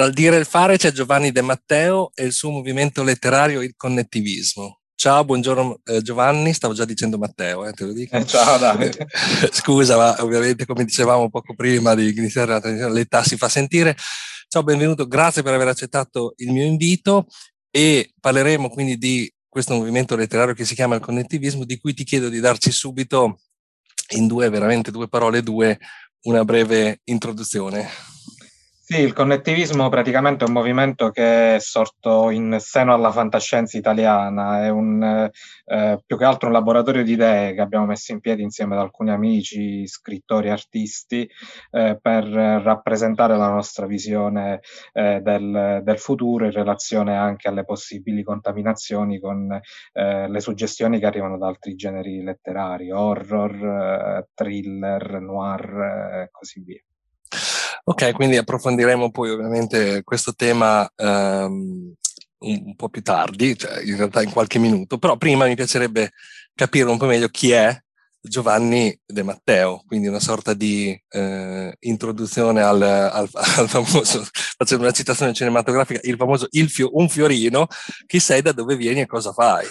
Tra il dire e il fare c'è Giovanni De Matteo e il suo movimento letterario Il Connettivismo. Ciao, buongiorno eh, Giovanni, stavo già dicendo Matteo, eh, te lo dico. Eh, ciao Davide. Scusa, ma ovviamente come dicevamo poco prima di iniziare la trasmissione, l'età si fa sentire. Ciao, benvenuto, grazie per aver accettato il mio invito e parleremo quindi di questo movimento letterario che si chiama il connettivismo, di cui ti chiedo di darci subito in due, veramente due parole, due, una breve introduzione. Sì, il connettivismo praticamente è un movimento che è sorto in seno alla fantascienza italiana, è un, eh, più che altro un laboratorio di idee che abbiamo messo in piedi insieme ad alcuni amici, scrittori, artisti, eh, per rappresentare la nostra visione eh, del, del, futuro in relazione anche alle possibili contaminazioni con eh, le suggestioni che arrivano da altri generi letterari, horror, eh, thriller, noir e così via. Ok, quindi approfondiremo poi ovviamente questo tema um, un, po' più tardi, cioè in realtà in qualche minuto, però prima mi piacerebbe capire un po' meglio chi è Giovanni De Matteo, quindi una sorta di eh, introduzione al, al, al, famoso, facendo una citazione cinematografica, il famoso il fio, un fiorino, chi sei, da dove vieni e cosa fai?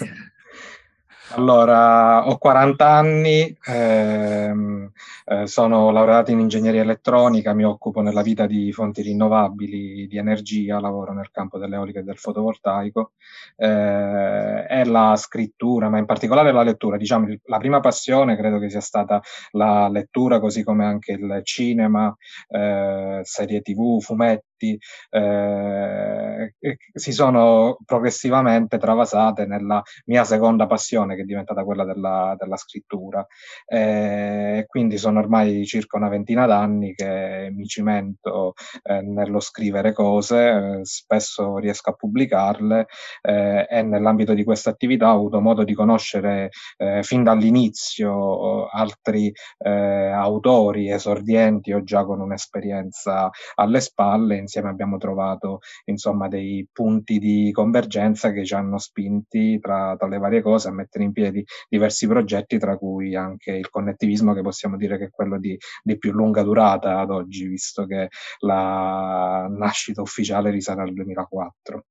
Allora, ho 40 anni, ehm, eh, sono laureato in ingegneria elettronica, mi occupo nella vita di fonti rinnovabili di energia, lavoro nel campo dell'eolica e del fotovoltaico eh, e la scrittura, ma in particolare la lettura. Diciamo, la prima passione credo che sia stata la lettura, così come anche il cinema, eh, serie tv, fumetti, eh, si sono progressivamente travasate nella mia seconda passione che è diventata quella della, della scrittura. Eh, quindi sono ormai circa una ventina d'anni che mi cimento eh, nello scrivere cose, eh, spesso riesco a pubblicarle eh, e nell'ambito di questa attività ho avuto modo di conoscere eh, fin dall'inizio altri eh, autori esordienti o già con un'esperienza alle spalle, insieme abbiamo trovato insomma dei punti di convergenza che ci hanno spinti tra, tra le varie cose a mettere in piedi diversi progetti, tra cui anche il connettivismo, che possiamo dire che è quello di, di più lunga durata ad oggi, visto che la nascita ufficiale risale al 2004.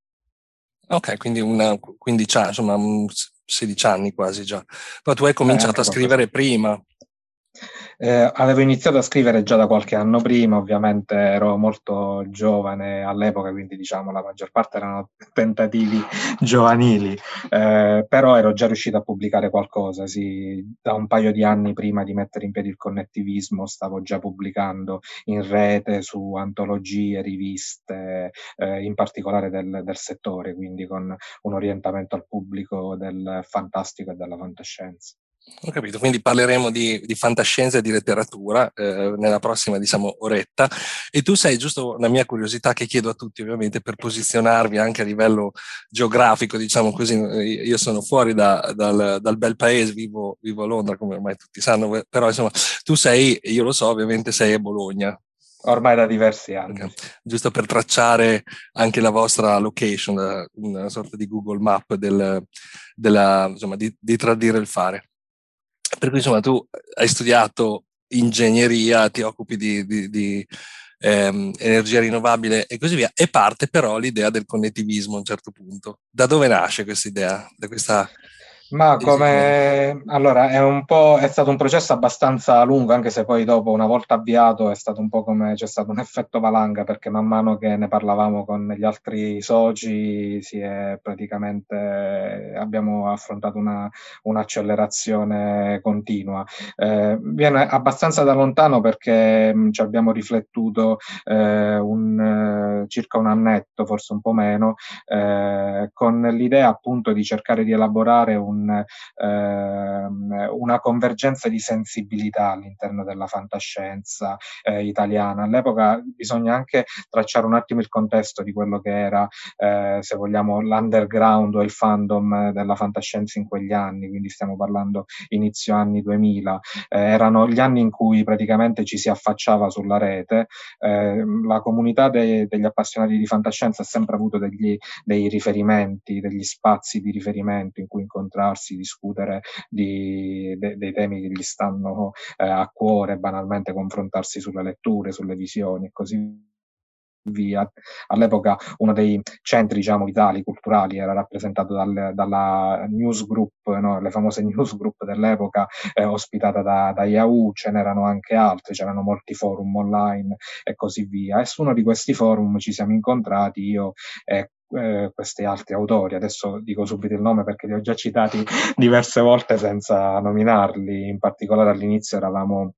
Ok, quindi una 15 anni, insomma 16 anni quasi già. Però tu hai cominciato eh, a scrivere prima. Eh, avevo iniziato a scrivere già da qualche anno prima, ovviamente ero molto giovane all'epoca, quindi diciamo la maggior parte erano tentativi giovanili, eh, però ero già riuscito a pubblicare qualcosa, sì, da un paio di anni prima di mettere in piedi il connettivismo stavo già pubblicando in rete su antologie, riviste, eh, in particolare del, del settore, quindi con un orientamento al pubblico del fantastico e della fantascienza. Ho capito, quindi parleremo di, di fantascienza e di letteratura eh, nella prossima, diciamo, oretta. E tu sei, giusto una mia curiosità che chiedo a tutti, ovviamente, per posizionarvi anche a livello geografico, diciamo così, io sono fuori da, dal, dal, bel paese, vivo, vivo, a Londra, come ormai tutti sanno, però insomma, tu sei, io lo so, ovviamente sei a Bologna. Ormai da diversi anni. Okay. Giusto per tracciare anche la vostra location, una sorta di Google Map del, della, insomma, di, di tradire il fare. Per cui insomma tu hai studiato ingegneria, ti occupi di, di, di ehm, energia rinnovabile e così via, e parte però l'idea del connettivismo a un certo punto. Da dove nasce questa idea? Da questa ma come allora è un po' è stato un processo abbastanza lungo, anche se poi dopo, una volta avviato, è stato un po' come c'è stato un effetto valanga, perché man mano che ne parlavamo con gli altri soci, si è praticamente abbiamo affrontato una, un'accelerazione continua. Eh, viene abbastanza da lontano perché mh, ci abbiamo riflettuto eh, un, eh, circa un annetto, forse un po' meno, eh, con l'idea appunto di cercare di elaborare un un, ehm, una convergenza di sensibilità all'interno della fantascienza eh, italiana. All'epoca bisogna anche tracciare un attimo il contesto di quello che era, eh, se vogliamo, l'underground o il fandom della fantascienza in quegli anni, quindi stiamo parlando inizio anni 2000. Eh, erano gli anni in cui praticamente ci si affacciava sulla rete. Eh, la comunità de- degli appassionati di fantascienza ha sempre avuto degli, dei riferimenti, degli spazi di riferimento in cui incontrare incontrarsi, discutere di, de, dei temi che gli stanno eh, a cuore, banalmente confrontarsi sulle letture, sulle visioni e così via. All'epoca uno dei centri diciamo, vitali, culturali, era rappresentato dal, dalla newsgroup, no? le famose newsgroup dell'epoca, eh, ospitata da, da, Yahoo, ce n'erano anche altri, c'erano molti forum online e così via. E su uno di questi forum ci siamo incontrati io e eh, questi altri autori. Adesso dico subito il nome perché li ho già citati diverse volte senza nominarli. In particolare all'inizio eravamo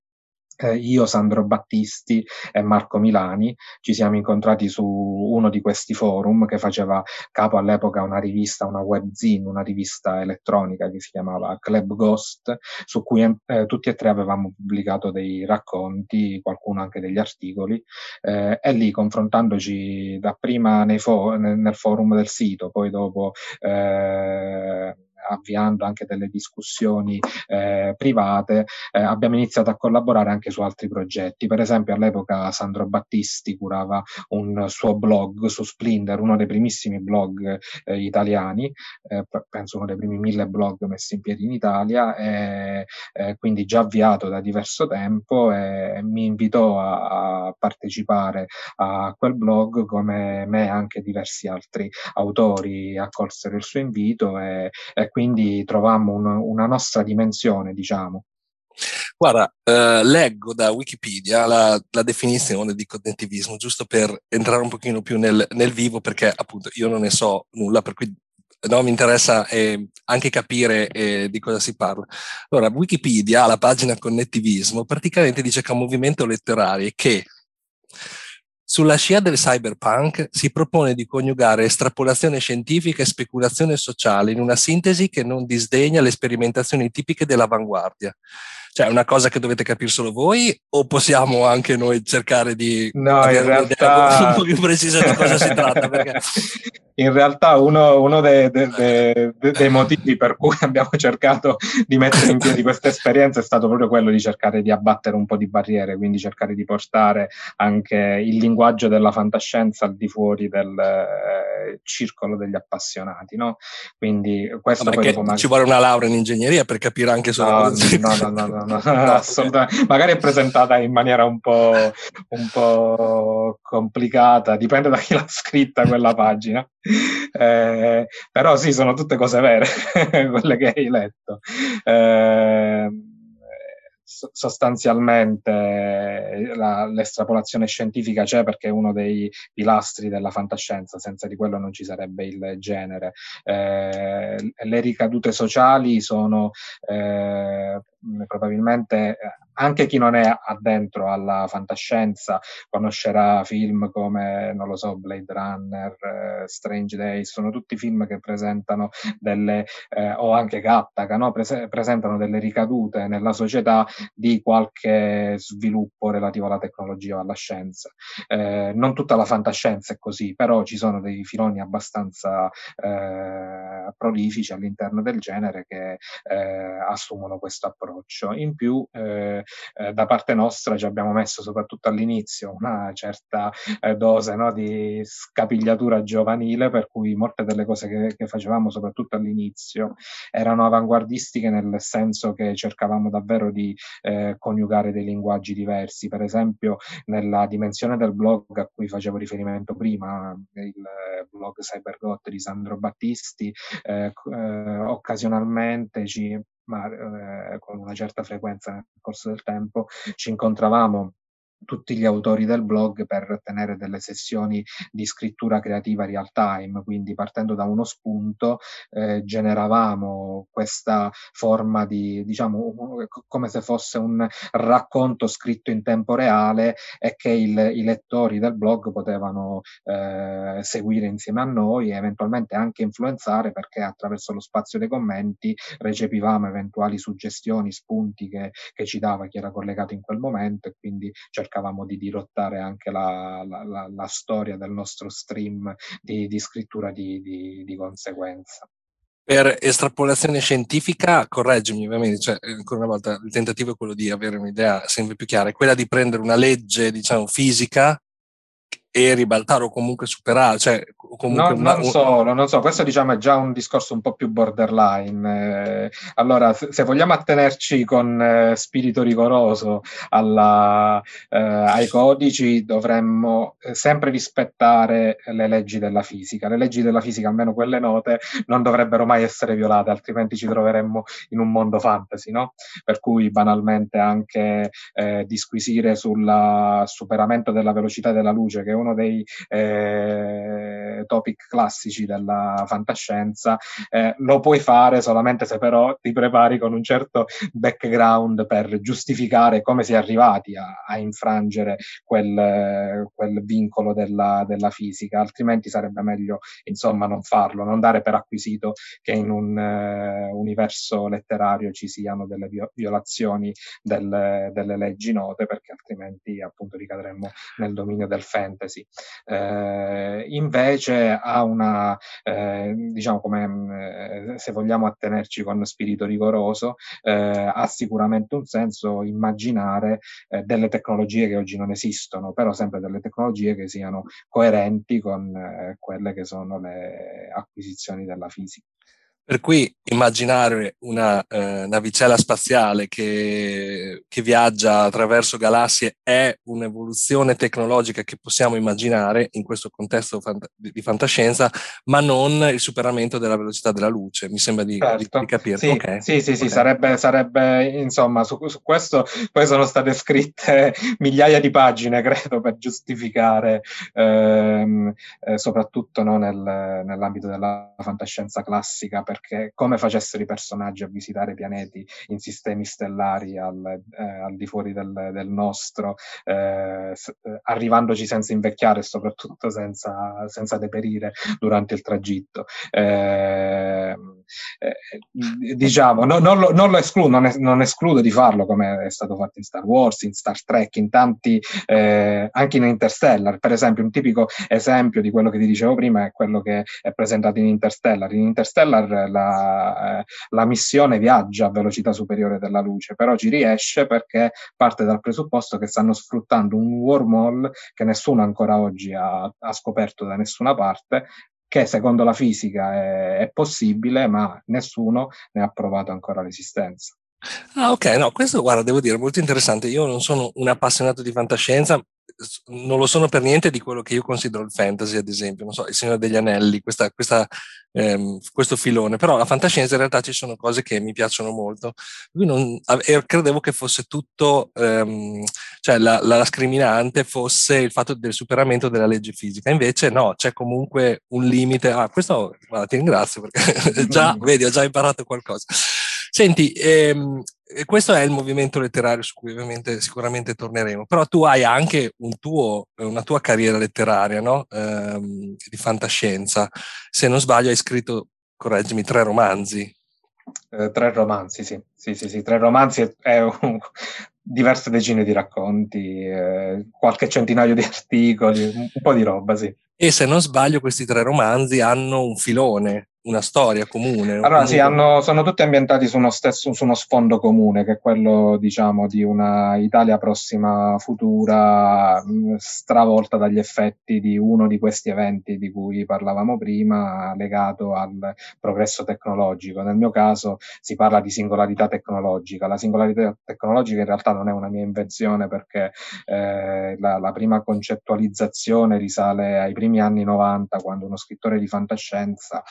eh, io, Sandro Battisti e Marco Milani ci siamo incontrati su uno di questi forum che faceva capo all'epoca una rivista, una webzine, una rivista elettronica che si chiamava Club Ghost, su cui eh, tutti e tre avevamo pubblicato dei racconti, qualcuno anche degli articoli, eh, e lì confrontandoci dapprima fo- nel forum del sito, poi dopo eh, avviando anche delle discussioni eh, private, eh, abbiamo iniziato a collaborare anche su altri progetti. Per esempio, all'epoca Sandro Battisti curava un suo blog su Splinter, uno dei primissimi blog eh, italiani, eh, penso uno dei primi mille blog messi in piedi in Italia, e, quindi già avviato da diverso tempo e mi invitò a, a partecipare a quel blog come me anche diversi altri autori accolsero il suo invito e, e quindi trovammo un, una nostra dimensione, diciamo. Guarda, eh, leggo da Wikipedia la, la, definizione di cognitivismo, giusto per entrare un pochino più nel, nel vivo, perché appunto io non ne so nulla, per cui no, mi interessa eh, anche capire eh, di cosa si parla. Allora, Wikipedia, la pagina connettivismo, praticamente dice che è un movimento letterario che sulla scia del cyberpunk si propone di coniugare estrapolazione scientifica e speculazione sociale in una sintesi che non disdegna le sperimentazioni tipiche dell'avanguardia. Cioè, è una cosa che dovete capire solo voi o possiamo anche noi cercare di no, in realtà... un po' più precisa di cosa si tratta? Perché in realtà uno, uno dei, dei, dei, dei, motivi per cui abbiamo cercato di mettere in piedi questa esperienza è stato proprio quello di cercare di abbattere un po' di barriere, quindi cercare di portare anche il linguaggio della fantascienza al di fuori del eh, circolo degli appassionati. No? Quindi questo poi dopo ci vuole una laurea in ingegneria per capire anche solo no, no, no, no, no, no, assolutamente. Magari è presentata in maniera un po', un po' complicata, dipende da chi l'ha scritta quella pagina. Eh, però sì, sono tutte cose vere, quelle che hai letto. Eh, sostanzialmente la, l'estrapolazione scientifica c'è perché è uno dei pilastri della fantascienza, senza di quello non ci sarebbe il genere. Eh, le ricadute sociali sono eh, probabilmente anche chi non è addentro alla fantascienza conoscerà film come, non lo so, Blade Runner, eh, Strange Days, sono tutti film che presentano delle, eh, o anche Gattaca, no? Prese- presentano delle ricadute nella società di qualche sviluppo relativo alla tecnologia o alla scienza. Eh, non tutta la fantascienza è così, però ci sono dei filoni abbastanza eh, prolifici all'interno del genere che eh, assumono questo approccio. In più, eh, eh, da parte nostra ci abbiamo messo soprattutto all'inizio una certa eh, dose no, di scapigliatura giovanile, per cui molte delle cose che, che facevamo, soprattutto all'inizio, erano avanguardistiche nel senso che cercavamo davvero di eh, coniugare dei linguaggi diversi. Per esempio, nella dimensione del blog a cui facevo riferimento prima, il blog CyberGot di Sandro Battisti, eh, eh, occasionalmente ci ma eh, con una certa frequenza nel corso del tempo, ci incontravamo tutti gli autori del blog per tenere delle sessioni di scrittura creativa real time, quindi partendo da uno spunto eh, generavamo questa forma di, diciamo, come se fosse un racconto scritto in tempo reale e che il, i lettori del blog potevano eh, seguire insieme a noi e eventualmente anche influenzare perché attraverso lo spazio dei commenti recepivamo eventuali suggestioni, spunti che, che ci dava chi era collegato in quel momento e quindi cercavamo cercavamo di dirottare anche la, la, la, la storia del nostro stream di, di scrittura di, di, di conseguenza. Per estrapolazione scientifica, correggimi ovviamente, cioè, ancora una volta il tentativo è quello di avere un'idea sempre più chiara, è quella di prendere una legge, diciamo, fisica e ribaltare o comunque superare, cioè comunque no, una, non solo, non so, questo diciamo è già un discorso un po' più borderline. Eh, allora, se, se, vogliamo attenerci con eh, spirito rigoroso alla, eh, ai codici, dovremmo eh, sempre rispettare le leggi della fisica. Le leggi della fisica, almeno quelle note, non dovrebbero mai essere violate, altrimenti ci troveremmo in un mondo fantasy, no? Per cui banalmente anche eh, disquisire sul superamento della velocità della luce, che è uno dei eh, topic classici della fantascienza, eh, lo puoi fare solamente se però ti prepari con un certo background per giustificare come si è arrivati a, a infrangere quel, quel vincolo della, della, fisica, altrimenti sarebbe meglio insomma non farlo, non dare per acquisito che in un uh, universo letterario ci siano delle violazioni del, delle leggi note, perché altrimenti appunto ricadremmo nel dominio del fantasy. Eh, invece ha una, eh, diciamo come eh, se vogliamo attenerci con spirito rigoroso, eh, ha sicuramente un senso immaginare eh, delle tecnologie che oggi non esistono, però sempre delle tecnologie che siano coerenti con quelle che sono le acquisizioni della fisica. Per cui immaginare una eh, navicella spaziale che, che, viaggia attraverso galassie è un'evoluzione tecnologica che possiamo immaginare in questo contesto fant- di fantascienza, ma non il superamento della velocità della luce. Mi sembra di, certo. di, capire. Sì, okay. sì, sì, okay. sì, sarebbe, sarebbe insomma, su, su, questo poi sono state scritte migliaia di pagine, credo, per giustificare, ehm, eh, soprattutto no, nel, nell'ambito della fantascienza classica, perché come facessero i personaggi a visitare pianeti in sistemi stellari al, eh, al di fuori del, del nostro, eh, eh, arrivandoci senza invecchiare e soprattutto senza, senza deperire durante il tragitto. Eh, eh, diciamo, no, non, lo, non, lo, escludo, non, es- non, escludo di farlo come è stato fatto in Star Wars, in Star Trek, in tanti, eh, anche in Interstellar. Per esempio, un tipico esempio di quello che ti dicevo prima è quello che è presentato in Interstellar. In Interstellar la, eh, la missione viaggia a velocità superiore della luce, però ci riesce perché parte dal presupposto che stanno sfruttando un wormhole che nessuno ancora oggi ha, ha scoperto da nessuna parte, che secondo la fisica è, è, possibile, ma nessuno ne ha provato ancora l'esistenza. Ah, ok, no, questo guarda, devo dire, molto interessante. Io non sono un appassionato di fantascienza, non lo sono per niente di quello che io considero il fantasy, ad esempio, non so, il Signore degli Anelli, questa, questa, ehm, questo filone, però la fantascienza in realtà ci sono cose che mi piacciono molto. Non, credevo che fosse tutto, ehm, cioè la, la, scriminante fosse il fatto del superamento della legge fisica, invece no, c'è comunque un limite. Ah, questo, guarda, ti ringrazio perché già, vedi, ho già imparato qualcosa. Senti, ehm, questo è il movimento letterario su cui ovviamente sicuramente torneremo, però tu hai anche un tuo, una tua carriera letteraria no? ehm, di fantascienza. Se non sbaglio hai scritto, correggimi, tre romanzi. Eh, tre romanzi, sì. Sì, sì, sì, tre romanzi e un, diverse decine di racconti, eh, qualche centinaio di articoli, un po' di roba, sì. E se non sbaglio questi tre romanzi hanno un filone, una storia comune. Allora sì, hanno, sono tutti ambientati su uno, stesso, su uno sfondo comune, che è quello, diciamo, di una Italia prossima futura, stravolta dagli effetti di uno di questi eventi di cui parlavamo prima, legato al progresso tecnologico. Nel mio caso si parla di singolarità tecnologica. La singolarità tecnologica in realtà non è una mia invenzione perché eh, la, la prima concettualizzazione risale ai primi anni 90, quando uno scrittore di fantascienza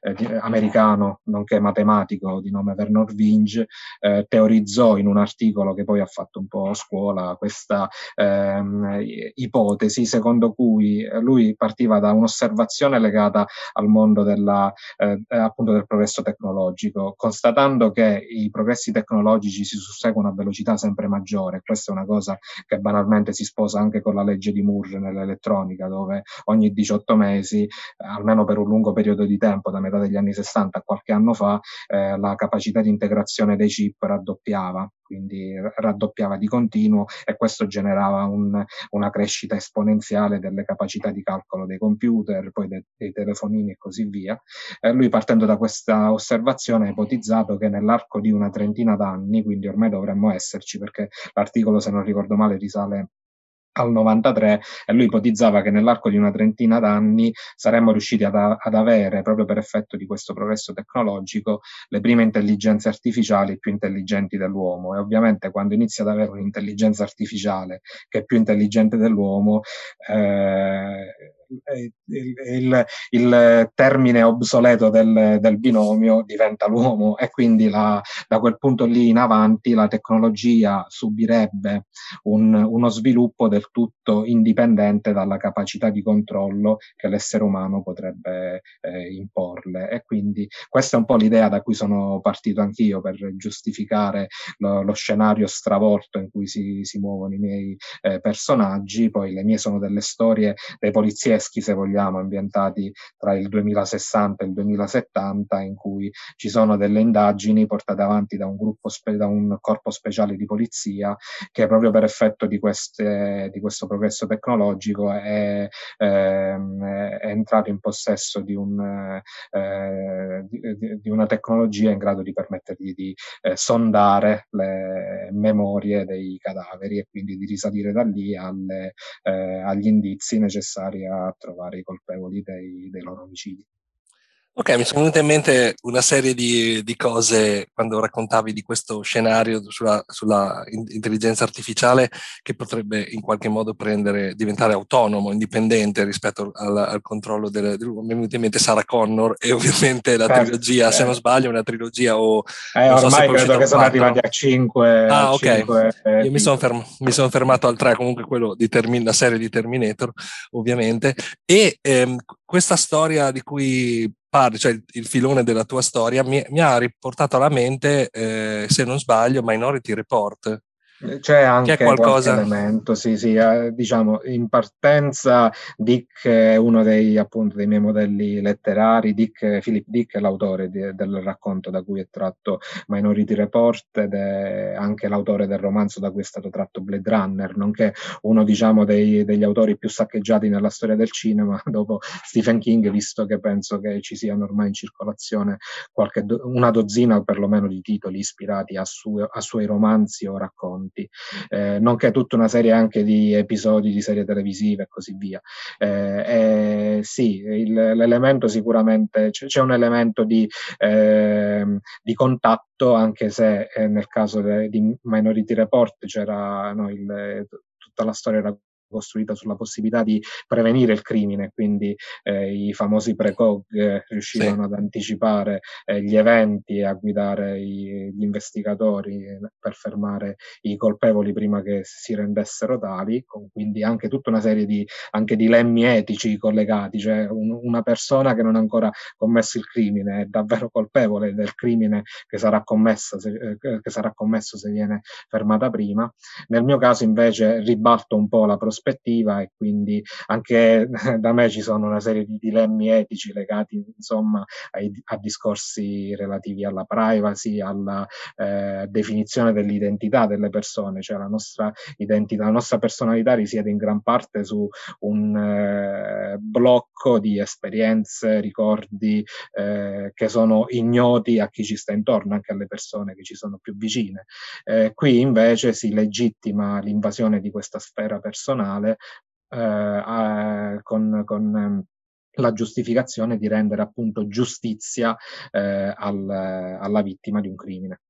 eh, americano, nonché matematico di nome Vernon Vinge, eh, teorizzò in un articolo che poi ha fatto un po' scuola questa ehm, ipotesi secondo cui eh, lui partiva da un'osservazione legata al mondo della, eh, appunto del progresso tecnologico, constatando che i progressi tecnologici si susseguono a velocità sempre maggiore. Questa è una cosa che banalmente si sposa anche con la legge di Moore nell'elettronica, dove ogni 18 mesi, almeno per un lungo periodo di tempo, da metà degli anni 60 a qualche anno fa, eh, la capacità di integrazione dei chip raddoppiava, quindi raddoppiava di continuo e questo generava un, una crescita esponenziale delle capacità di calcolo dei computer, poi de, dei telefonini e così via. Eh, lui partendo da questa osservazione ha ipotizzato che nell'arco di una trentina d'anni, quindi ormai dovremmo esserci perché l'articolo se non ricordo male risale al 93 e lui ipotizzava che nell'arco di una trentina d'anni saremmo riusciti ad, ad, avere, proprio per effetto di questo progresso tecnologico, le prime intelligenze artificiali più intelligenti dell'uomo. E ovviamente quando inizi ad avere un'intelligenza artificiale che è più intelligente dell'uomo, eh, il, il, il, termine obsoleto del, del, binomio diventa l'uomo e quindi la, da quel punto lì in avanti la tecnologia subirebbe un, uno sviluppo del tutto indipendente dalla capacità di controllo che l'essere umano potrebbe eh, imporle. E quindi questa è un po' l'idea da cui sono partito anch'io per giustificare lo, lo scenario stravolto in cui si, si muovono i miei eh, personaggi, poi le mie sono delle storie dei polizieschi polizieschi, se vogliamo, ambientati tra il 2060 e il 2070, in cui ci sono delle indagini portate avanti da un, gruppo spe- da un corpo speciale di polizia che proprio per effetto di, queste, di questo progresso tecnologico è, ehm, è, entrato in possesso di, un, eh, di, di, una tecnologia in grado di permettergli di eh, sondare le memorie dei cadaveri e quindi di risalire da lì alle, eh, agli indizi necessari a trovare i colpevoli dei, dei loro omicidi. Ok, mi sono venute in mente una serie di, di, cose quando raccontavi di questo scenario sulla, sulla, intelligenza artificiale che potrebbe in qualche modo prendere, diventare autonomo, indipendente rispetto al, al controllo del, del... Mi è venuta in mente Sarah Connor e ovviamente la certo, trilogia, certo. se non sbaglio, è una trilogia o... Eh, ormai so credo che sono arrivati a 5. Ah, ok. 5, eh, Io mi sono, ferm- mi sono, fermato al 3, comunque quello di Termin- la serie di Terminator, ovviamente. E ehm, questa storia di cui parli, cioè il, il, filone della tua storia, mi, mi ha riportato alla mente, eh, se non sbaglio, Minority Report. C'è anche qualcosa... elemento, sì, sì, eh, diciamo, in partenza Dick è uno dei, appunto, dei miei modelli letterari, Dick, Philip Dick è l'autore di, del racconto da cui è tratto Minority Report ed è anche l'autore del romanzo da cui è stato tratto Blade Runner, nonché uno, diciamo, dei, degli autori più saccheggiati nella storia del cinema dopo Stephen King, visto che penso che ci siano ormai in circolazione qualche, una dozzina perlomeno di titoli ispirati a, su, a suoi romanzi o racconti racconti, eh, nonché tutta una serie anche di episodi di serie televisive e così via. Eh, eh, sì, il, l'elemento sicuramente c'è, c'è un elemento di, ehm, di, contatto, anche se eh, nel caso de, di Minority Report c'era no, il, tutta la storia era costruita sulla possibilità di prevenire il crimine, quindi eh, i famosi precog eh, riuscivano sì. ad anticipare eh, gli eventi e a guidare i, gli investigatori eh, per fermare i colpevoli prima che si rendessero tali, con quindi anche tutta una serie di anche dilemmi etici collegati, cioè un, una persona che non ha ancora commesso il crimine è davvero colpevole del crimine che sarà, commesso se, eh, che sarà commesso se viene fermata prima. Nel mio caso invece ribalto un po' la prospettiva prospettiva e quindi anche da me ci sono una serie di dilemmi etici legati insomma ai, a discorsi relativi alla privacy, alla eh, definizione dell'identità delle persone, cioè la nostra identità, la nostra personalità risiede in gran parte su un eh, blocco di esperienze, ricordi eh, che sono ignoti a chi ci sta intorno, anche alle persone che ci sono più vicine. Eh, qui invece si legittima l'invasione di questa sfera personale penale eh, con, con ehm, la giustificazione di rendere appunto giustizia eh, al, alla vittima di un crimine.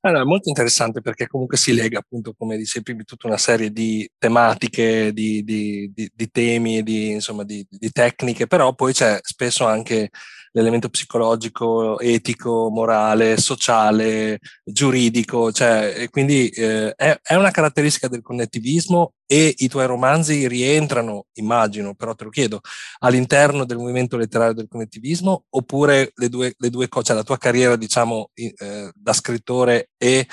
Allora, molto interessante perché comunque si lega appunto, come dicevi prima, tutta una serie di tematiche, di, di, di, di temi, di, insomma, di, tecniche, però poi c'è spesso anche l'elemento psicologico, etico, morale, sociale, giuridico, cioè, quindi eh, è, è, una caratteristica del connettivismo e i tuoi romanzi rientrano, immagino, però te lo chiedo, all'interno del movimento letterario del connettivismo oppure le due, le due cose, cioè la tua carriera diciamo eh, da scrittore e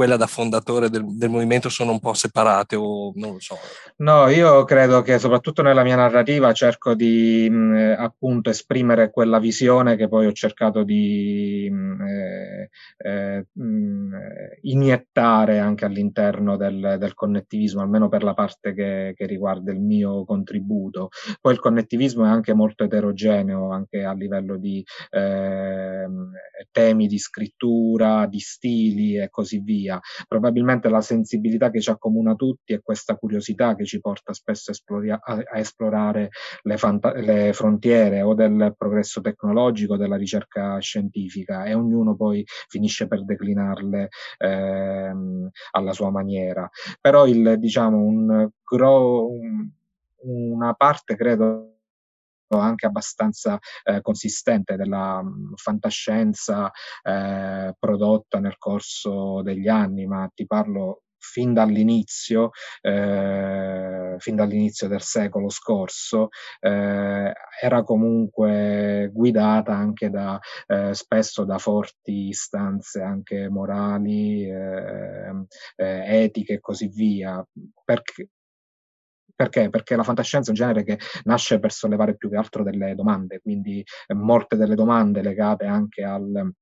quella da fondatore del, del, movimento sono un po' separate o non lo so. No, io credo che soprattutto nella mia narrativa cerco di mh, eh, appunto esprimere quella visione che poi ho cercato di mh, eh, eh, mh, iniettare anche all'interno del, del, connettivismo, almeno per la parte che, che, riguarda il mio contributo. Poi il connettivismo è anche molto eterogeneo, anche a livello di eh, temi di scrittura, di stili e così via via. Probabilmente la sensibilità che ci accomuna tutti è questa curiosità che ci porta spesso a, esplori- a, a esplorare le, fanta- le, frontiere o del progresso tecnologico, della ricerca scientifica e ognuno poi finisce per declinarle ehm, alla sua maniera. Però il, diciamo, un, gro- un, una parte credo anche abbastanza eh, consistente della mh, fantascienza eh, prodotta nel corso degli anni, ma ti parlo fin dall'inizio, eh, fin dall'inizio del secolo scorso, eh, era comunque guidata anche da, eh, spesso da forti istanze anche morali, eh, eh, etiche e così via. Perché, perché? Perché la fantascienza è un genere che nasce per sollevare più che altro delle domande, quindi eh, molte delle domande legate anche al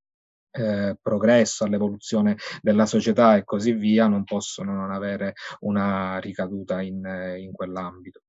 eh, progresso, all'evoluzione della società e così via, non possono non avere una ricaduta in, in quell'ambito.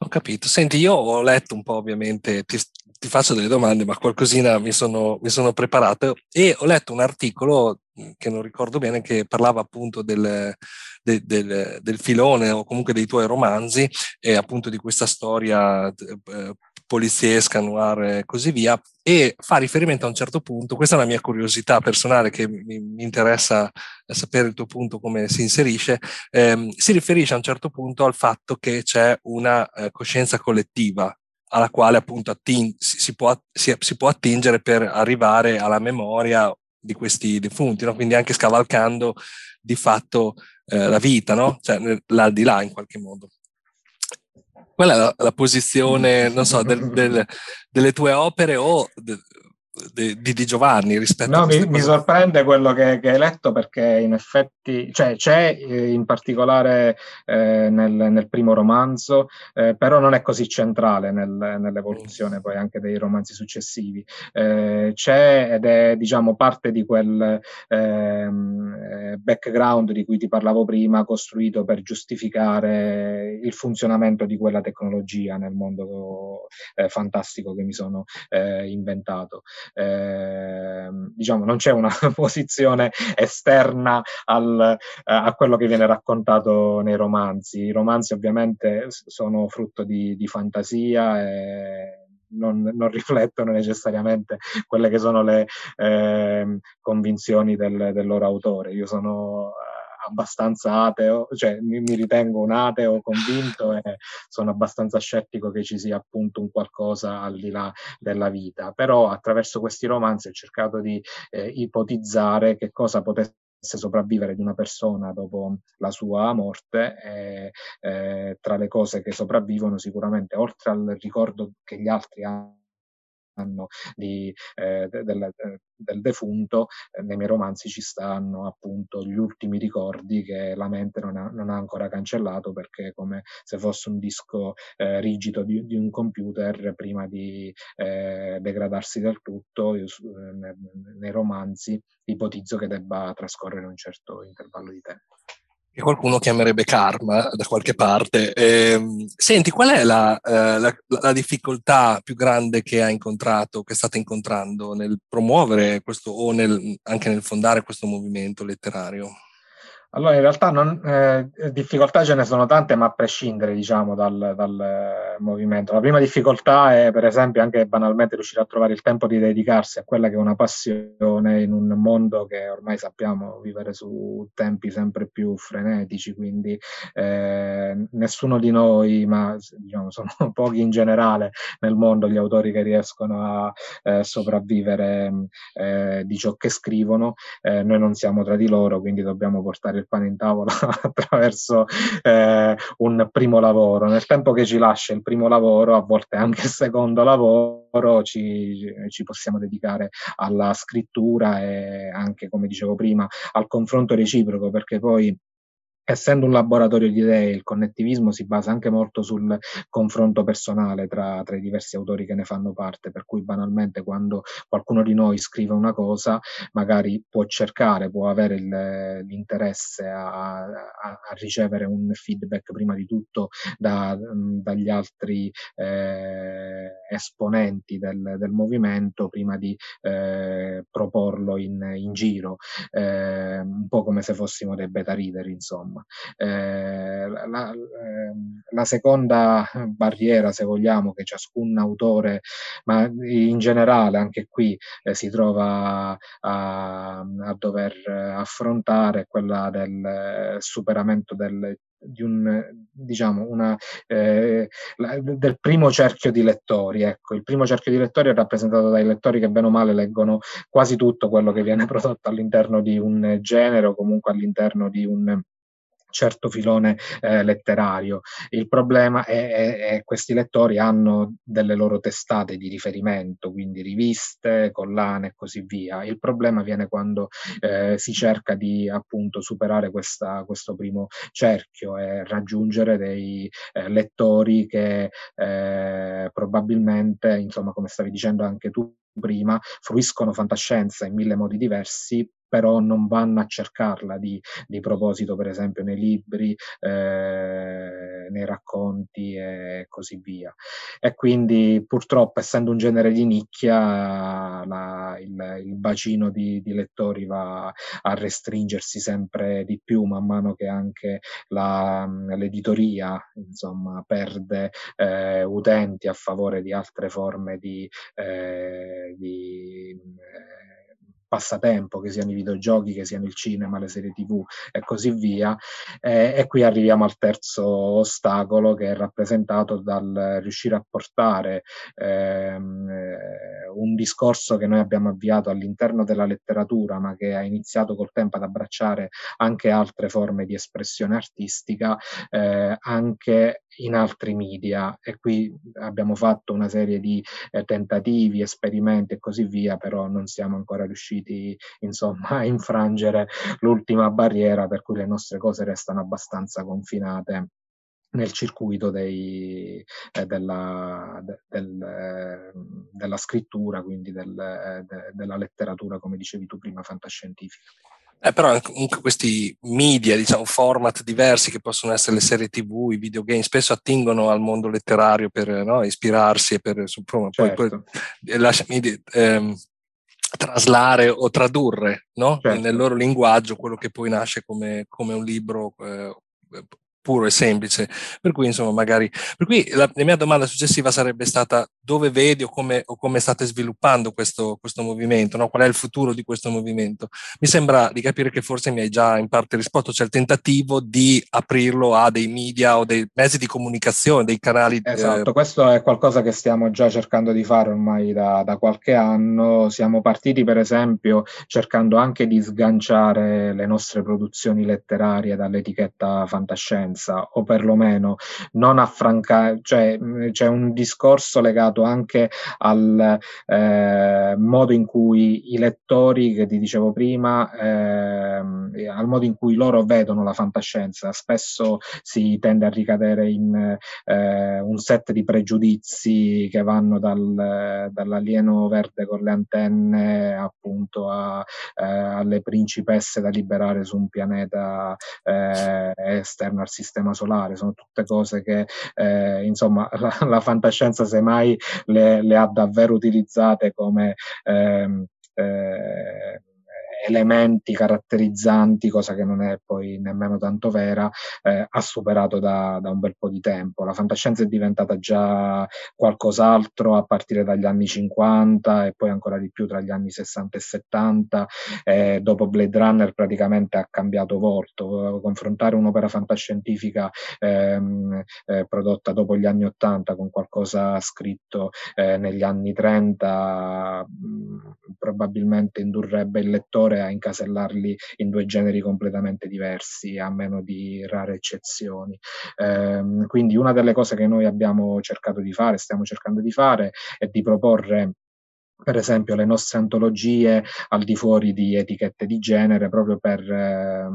Ho capito. Senti, io ho letto un po', ovviamente, ti, ti faccio delle domande, ma qualcosina mi sono, mi sono preparato. E ho letto un articolo che non ricordo bene, che parlava appunto del, del, del, del filone o comunque dei tuoi romanzi e appunto di questa storia eh, poliziesca, noir e così via, e fa riferimento a un certo punto, questa è una mia curiosità personale che mi, mi interessa sapere il tuo punto come si inserisce, ehm, si riferisce a un certo punto al fatto che c'è una eh, coscienza collettiva alla quale appunto atting- si, può, si, si, può, attingere per arrivare alla memoria di questi defunti, no? quindi anche scavalcando di fatto eh, la vita, no? cioè l'aldilà in qualche modo. Qual è la, la posizione, non so, del, del, delle tue opere o de, di, di, Giovanni rispetto no, a mi, mi sorprende quello che, che, hai letto perché in effetti cioè, c'è eh, in particolare eh, nel, nel, primo romanzo, eh, però non è così centrale nel, nell'evoluzione poi anche dei romanzi successivi. Eh, c'è ed è diciamo parte di quel ehm, eh, background di cui ti parlavo prima, costruito per giustificare il funzionamento di quella tecnologia nel mondo eh, fantastico che mi sono inventato eh, diciamo, non c'è una posizione esterna al, a quello che viene raccontato nei romanzi. I romanzi ovviamente sono frutto di, di fantasia e non, non, riflettono necessariamente quelle che sono le eh, convinzioni del, del, loro autore. Io sono abbastanza ateo, cioè mi, mi, ritengo un ateo convinto e sono abbastanza scettico che ci sia appunto un qualcosa al di là della vita. Però attraverso questi romanzi ho cercato di eh, ipotizzare che cosa potesse sopravvivere di una persona dopo la sua morte e eh, tra le cose che sopravvivono sicuramente oltre al ricordo che gli altri hanno anno di, eh, del, del, defunto, eh, nei miei romanzi ci stanno appunto gli ultimi ricordi che la mente non ha, non ha ancora cancellato perché come se fosse un disco eh, rigido di, di, un computer prima di eh, degradarsi del tutto, io, nei, nei romanzi ipotizzo che debba trascorrere un certo intervallo di tempo che qualcuno chiamerebbe karma da qualche parte. Eh, senti, qual è la, eh, la, la, difficoltà più grande che hai incontrato, che state incontrando nel promuovere questo o nel, anche nel fondare questo movimento letterario? Allora, in realtà non, eh, difficoltà ce ne sono tante, ma a prescindere diciamo, dal, dal, movimento. La prima difficoltà è, per esempio, anche banalmente riuscire a trovare il tempo di dedicarsi a quella che è una passione in un mondo che ormai sappiamo vivere su tempi sempre più frenetici, quindi eh, nessuno di noi, ma diciamo, sono pochi in generale nel mondo gli autori che riescono a eh, sopravvivere eh, di ciò che scrivono. Eh, noi non siamo tra di loro, quindi dobbiamo portare il pane in tavola attraverso eh, un primo lavoro. Nel tempo che ci lascia il primo lavoro, a volte anche il secondo lavoro, ci, ci possiamo dedicare alla scrittura e anche, come dicevo prima, al confronto reciproco, perché poi essendo un laboratorio di idee, il connettivismo si basa anche molto sul confronto personale tra, tra, i diversi autori che ne fanno parte, per cui banalmente quando qualcuno di noi scrive una cosa, magari può cercare, può avere il, l'interesse a, a, a, ricevere un feedback prima di tutto da, dagli altri eh, esponenti del, del, movimento prima di eh, proporlo in, in giro, eh, un po' come se fossimo dei beta reader, insomma insomma. Eh, la, ehm, la, seconda barriera, se vogliamo, che ciascun autore, ma in generale anche qui eh, si trova a, a, dover affrontare, è quella del superamento del di un, diciamo, una, eh, la, del primo cerchio di lettori. Ecco, il primo cerchio di lettori è rappresentato dai lettori che bene o male leggono quasi tutto quello che viene prodotto all'interno di un genere o comunque all'interno di un certo filone eh, letterario. Il problema è che questi lettori hanno delle loro testate di riferimento, quindi riviste, collane e così via. Il problema viene quando eh, si cerca di appunto superare questa, questo primo cerchio e raggiungere dei eh, lettori che eh, probabilmente, insomma, come stavi dicendo anche tu, prima, fruiscono fantascienza in mille modi diversi, però non vanno a cercarla di, di proposito, per esempio, nei libri, eh, nei racconti e così via. E quindi purtroppo, essendo un genere di nicchia, la, il, il, bacino di, di, lettori va a restringersi sempre di più man mano che anche la, l'editoria insomma, perde eh, utenti a favore di altre forme di, eh, di passatempo, che siano i videogiochi, che siano il cinema, le serie tv e così via. Eh, e qui arriviamo al terzo ostacolo che è rappresentato dal riuscire a portare ehm, eh, un discorso che noi abbiamo avviato all'interno della letteratura, ma che ha iniziato col tempo ad abbracciare anche altre forme di espressione artistica, eh, anche in altri media e qui abbiamo fatto una serie di eh, tentativi, esperimenti e così via, però non siamo ancora riusciti insomma a infrangere l'ultima barriera per cui le nostre cose restano abbastanza confinate nel circuito dei, eh, della, de, del, eh, della, scrittura, quindi del, eh, de, della letteratura, come dicevi tu prima, fantascientifica. Eh, però comunque questi media, diciamo, format diversi che possono essere le serie tv, i videogame, spesso attingono al mondo letterario per no, ispirarsi e per insomma, certo. poi, poi eh, lasciami ehm, traslare o tradurre no? certo. nel loro linguaggio quello che poi nasce come, come un libro eh, puro e semplice. Per cui, insomma, magari. Per cui la, la mia domanda successiva sarebbe stata: dove vedi o come, o come state sviluppando questo, questo movimento? No? Qual è il futuro di questo movimento? Mi sembra di capire che forse mi hai già in parte risposto, cioè il tentativo di aprirlo a dei media o dei mezzi di comunicazione, dei canali. Eh, esatto, eh... questo è qualcosa che stiamo già cercando di fare ormai da, da qualche anno. Siamo partiti, per esempio, cercando anche di sganciare le nostre produzioni letterarie dall'etichetta fantascienza o perlomeno non affrancare, cioè c'è un discorso legato anche al eh, modo in cui i lettori, che ti dicevo prima, eh, al modo in cui loro vedono la fantascienza. Spesso si tende a ricadere in eh, un set di pregiudizi che vanno dal, dall'alieno verde con le antenne appunto a, eh, alle principesse da liberare su un pianeta eh, esterno al sistema sistema solare, sono tutte cose che eh, insomma la, la, fantascienza semmai le, le, ha davvero utilizzate come ehm, eh, elementi caratterizzanti, cosa che non è poi nemmeno tanto vera, eh, ha superato da, da, un bel po' di tempo. La fantascienza è diventata già qualcos'altro a partire dagli anni 50 e poi ancora di più tra gli anni 60 e 70. Eh, dopo Blade Runner praticamente ha cambiato volto. Confrontare un'opera fantascientifica ehm, eh, prodotta dopo gli anni 80 con qualcosa scritto eh, negli anni 30 mh, mm, probabilmente indurrebbe il lettore a incasellarli in due generi completamente diversi, a meno di rare eccezioni. Eh, quindi una delle cose che noi abbiamo cercato di fare, stiamo cercando di fare, è di proporre per esempio le nostre antologie al di fuori di etichette di genere, proprio per eh,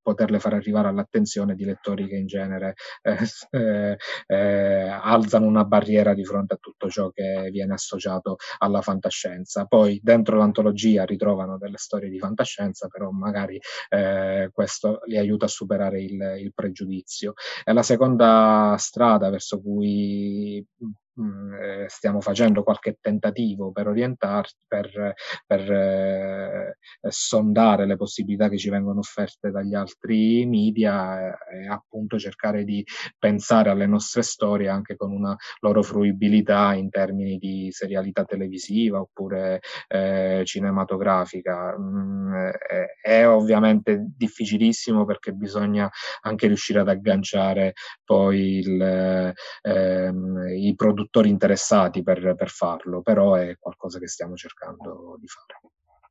poterle far arrivare all'attenzione di lettori che in genere eh, eh, eh, alzano una barriera di fronte a tutto ciò che viene associato alla fantascienza. Poi dentro l'antologia ritrovano delle storie di fantascienza, però magari eh, questo li aiuta a superare il, il pregiudizio. E la seconda strada verso cui Mm, eh, stiamo facendo qualche tentativo per orientarci, per, per eh, sondare le possibilità che ci vengono offerte dagli altri media e appunto cercare di pensare alle nostre storie anche con una loro fruibilità in termini di serialità televisiva oppure eh, cinematografica. Mm, è, è ovviamente difficilissimo perché bisogna anche riuscire ad agganciare poi il, ehm, i produttori produttori interessati per, per farlo, però è qualcosa che stiamo cercando di fare.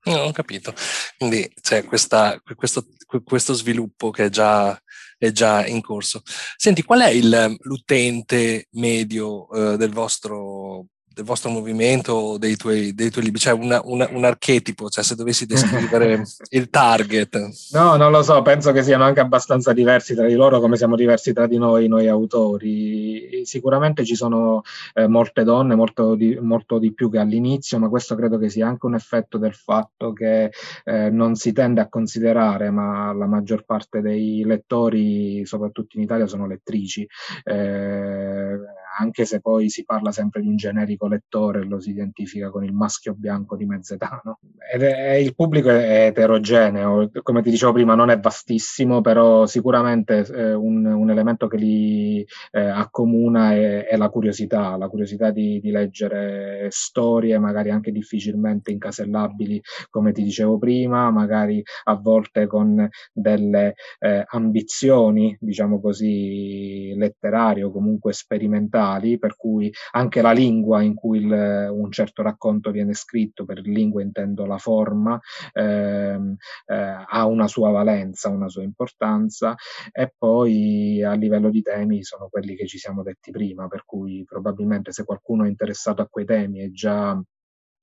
No, ho capito. Quindi c'è questa, questo, questo, sviluppo che è già, è già, in corso. Senti, qual è il, l'utente medio eh, del vostro del vostro movimento, dei tuoi, dei tuoi libri? C'è cioè una, una, un archetipo, cioè se dovessi descrivere il target? No, non lo so, penso che siano anche abbastanza diversi tra di loro come siamo diversi tra di noi, noi autori. Sicuramente ci sono eh, molte donne, molto di, molto di, più che all'inizio, ma questo credo che sia anche un effetto del fatto che eh, non si tende a considerare, ma la maggior parte dei lettori, soprattutto in Italia, sono lettrici. Eh, anche se poi si parla sempre di un generico lettore e lo si identifica con il maschio bianco di mezz'età. No? Ed è, il pubblico è eterogeneo, come ti dicevo prima, non è vastissimo, però sicuramente eh, un, un, elemento che li eh, accomuna è, è, la curiosità, la curiosità di, di, leggere storie, magari anche difficilmente incasellabili, come ti dicevo prima, magari a volte con delle eh, ambizioni, diciamo così, letterarie o comunque sperimentali culturali, per cui anche la lingua in cui il, un certo racconto viene scritto, per lingua intendo la forma, ehm, eh, ha una sua valenza, una sua importanza e poi a livello di temi sono quelli che ci siamo detti prima, per cui probabilmente se qualcuno è interessato a quei temi e già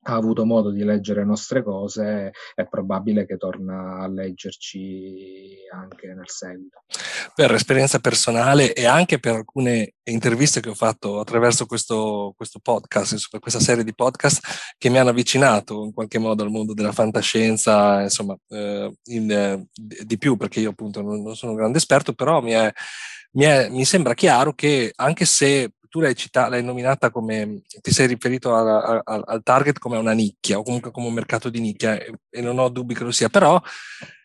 ha avuto modo di leggere nostre cose, è probabile che torna a leggerci anche nel seguito. Per esperienza personale e anche per alcune interviste che ho fatto attraverso questo, questo podcast, questa serie di podcast che mi hanno avvicinato in qualche modo al mondo della fantascienza, insomma, eh, in, eh, di più, perché io appunto non, non sono un grande esperto, però mi, è, mi, è, mi sembra chiaro che anche se tu l'hai, citata, l'hai nominata come, ti sei riferito a, a, al target come una nicchia o comunque come un mercato di nicchia e, e non ho dubbi che lo sia, però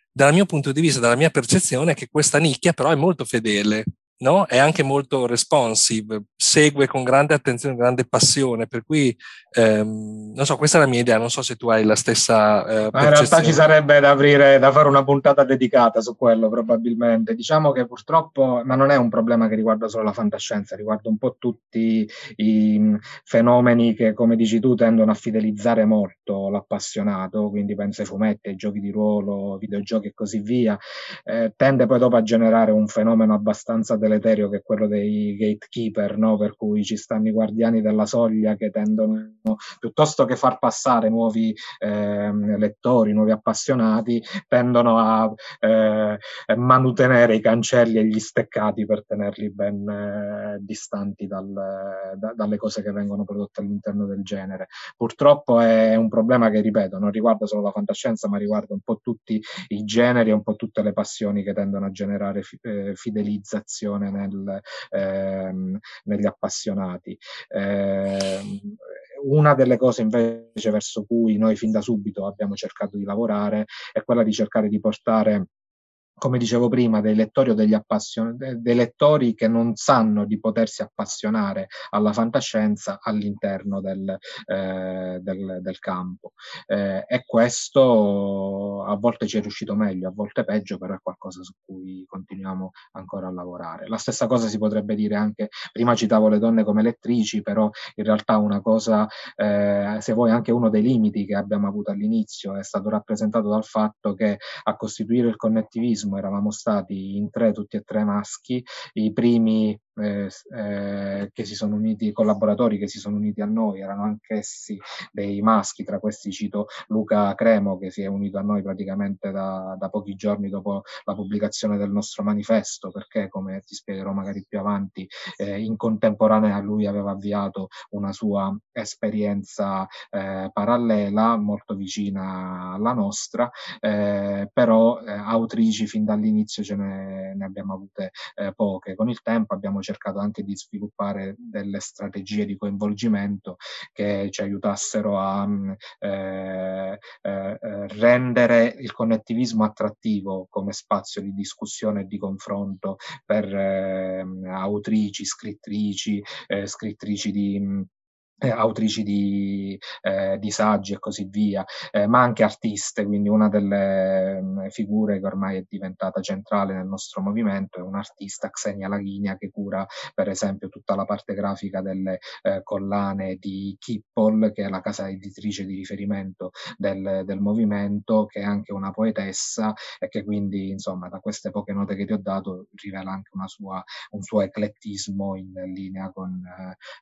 dal mio punto di vista, dalla mia percezione, è che questa nicchia però è molto fedele no? è anche molto responsive, segue con grande attenzione, grande passione, per cui ehm, non so, questa è la mia idea, non so se tu hai la stessa eh, in realtà ci sarebbe da aprire, da fare una puntata dedicata su quello probabilmente. Diciamo che purtroppo, ma non è un problema che riguarda solo la fantascienza, riguarda un po' tutti i mm, fenomeni che, come dici tu, tendono a fidelizzare molto l'appassionato, quindi penso ai fumetti, ai giochi di ruolo, videogiochi e così via, eh, tende poi dopo a generare un fenomeno abbastanza deleterio che è quello dei gatekeeper, no? per cui ci stanno i guardiani della soglia che tendono, piuttosto che far passare nuovi eh, lettori, nuovi appassionati, tendono a eh, manutenere i cancelli e gli steccati per tenerli ben eh, distanti dal, da, dalle cose che vengono prodotte all'interno del genere. Purtroppo è un problema che, ripeto, non riguarda solo la fantascienza, ma riguarda un po' tutti i generi e un po' tutte le passioni che tendono a generare fi- eh, fidelizzazione passione nel, ehm, negli appassionati. Eh, una delle cose invece verso cui noi fin da subito abbiamo cercato di lavorare è quella di cercare di portare come dicevo prima, dei lettori o degli appassionati, dei lettori che non sanno di potersi appassionare alla fantascienza all'interno del, eh, del, del campo. Eh, e questo a volte ci è riuscito meglio, a volte peggio, però è qualcosa su cui continuiamo ancora a lavorare. La stessa cosa si potrebbe dire anche, prima citavo le donne come lettrici, però in realtà una cosa, eh, se vuoi anche uno dei limiti che abbiamo avuto all'inizio è stato rappresentato dal fatto che a costituire il connettivismo eravamo stati in tre, tutti e tre maschi, i primi eh, eh, che si sono uniti, collaboratori che si sono uniti a noi, erano anch'essi dei maschi, tra questi cito Luca Cremo che si è unito a noi praticamente da, da pochi giorni dopo la pubblicazione del nostro manifesto, perché come ti spiegherò magari più avanti, eh, in contemporanea lui aveva avviato una sua esperienza eh, parallela, molto vicina alla nostra, però autrici fin dall'inizio ce ne, ne abbiamo avute poche. Con il tempo abbiamo cercato anche di sviluppare delle strategie di coinvolgimento che ci aiutassero a mm, eh, eh, eh, rendere il connettivismo attrattivo come spazio di discussione e di confronto per eh, autrici, scrittrici, eh, scrittrici di mm, eh, autrici di, eh, di, saggi e così via, eh, ma anche artiste, quindi una delle mh, mm, figure che ormai è diventata centrale nel nostro movimento è un'artista, Xenia Laghinia, che cura per esempio tutta la parte grafica delle eh, collane di Kippol, che è la casa editrice di riferimento del, del, movimento, che è anche una poetessa e che quindi insomma da queste poche note che ti ho dato rivela anche sua, un suo eclettismo in linea con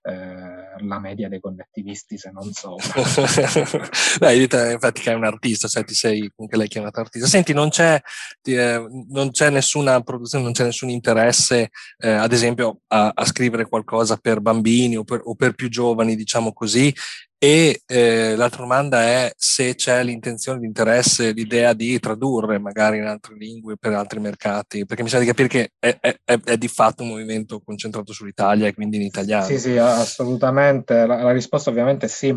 eh, eh, la media media dei connettivisti, se non so. Beh, infatti che è un artista, cioè ti sei comunque lei chiamata artista. Senti, non c'è, eh, non c'è nessuna produzione, non c'è nessun interesse, eh, ad esempio, a, a, scrivere qualcosa per bambini o per, o per più giovani, diciamo così, e eh, l'altra domanda è se c'è l'intenzione, l'interesse, l'idea di tradurre magari in altre lingue per altri mercati, perché mi sa di capire che è, è, è, di fatto un movimento concentrato sull'Italia e quindi in italiano. Sì, sì, assolutamente. La, la risposta ovviamente è sì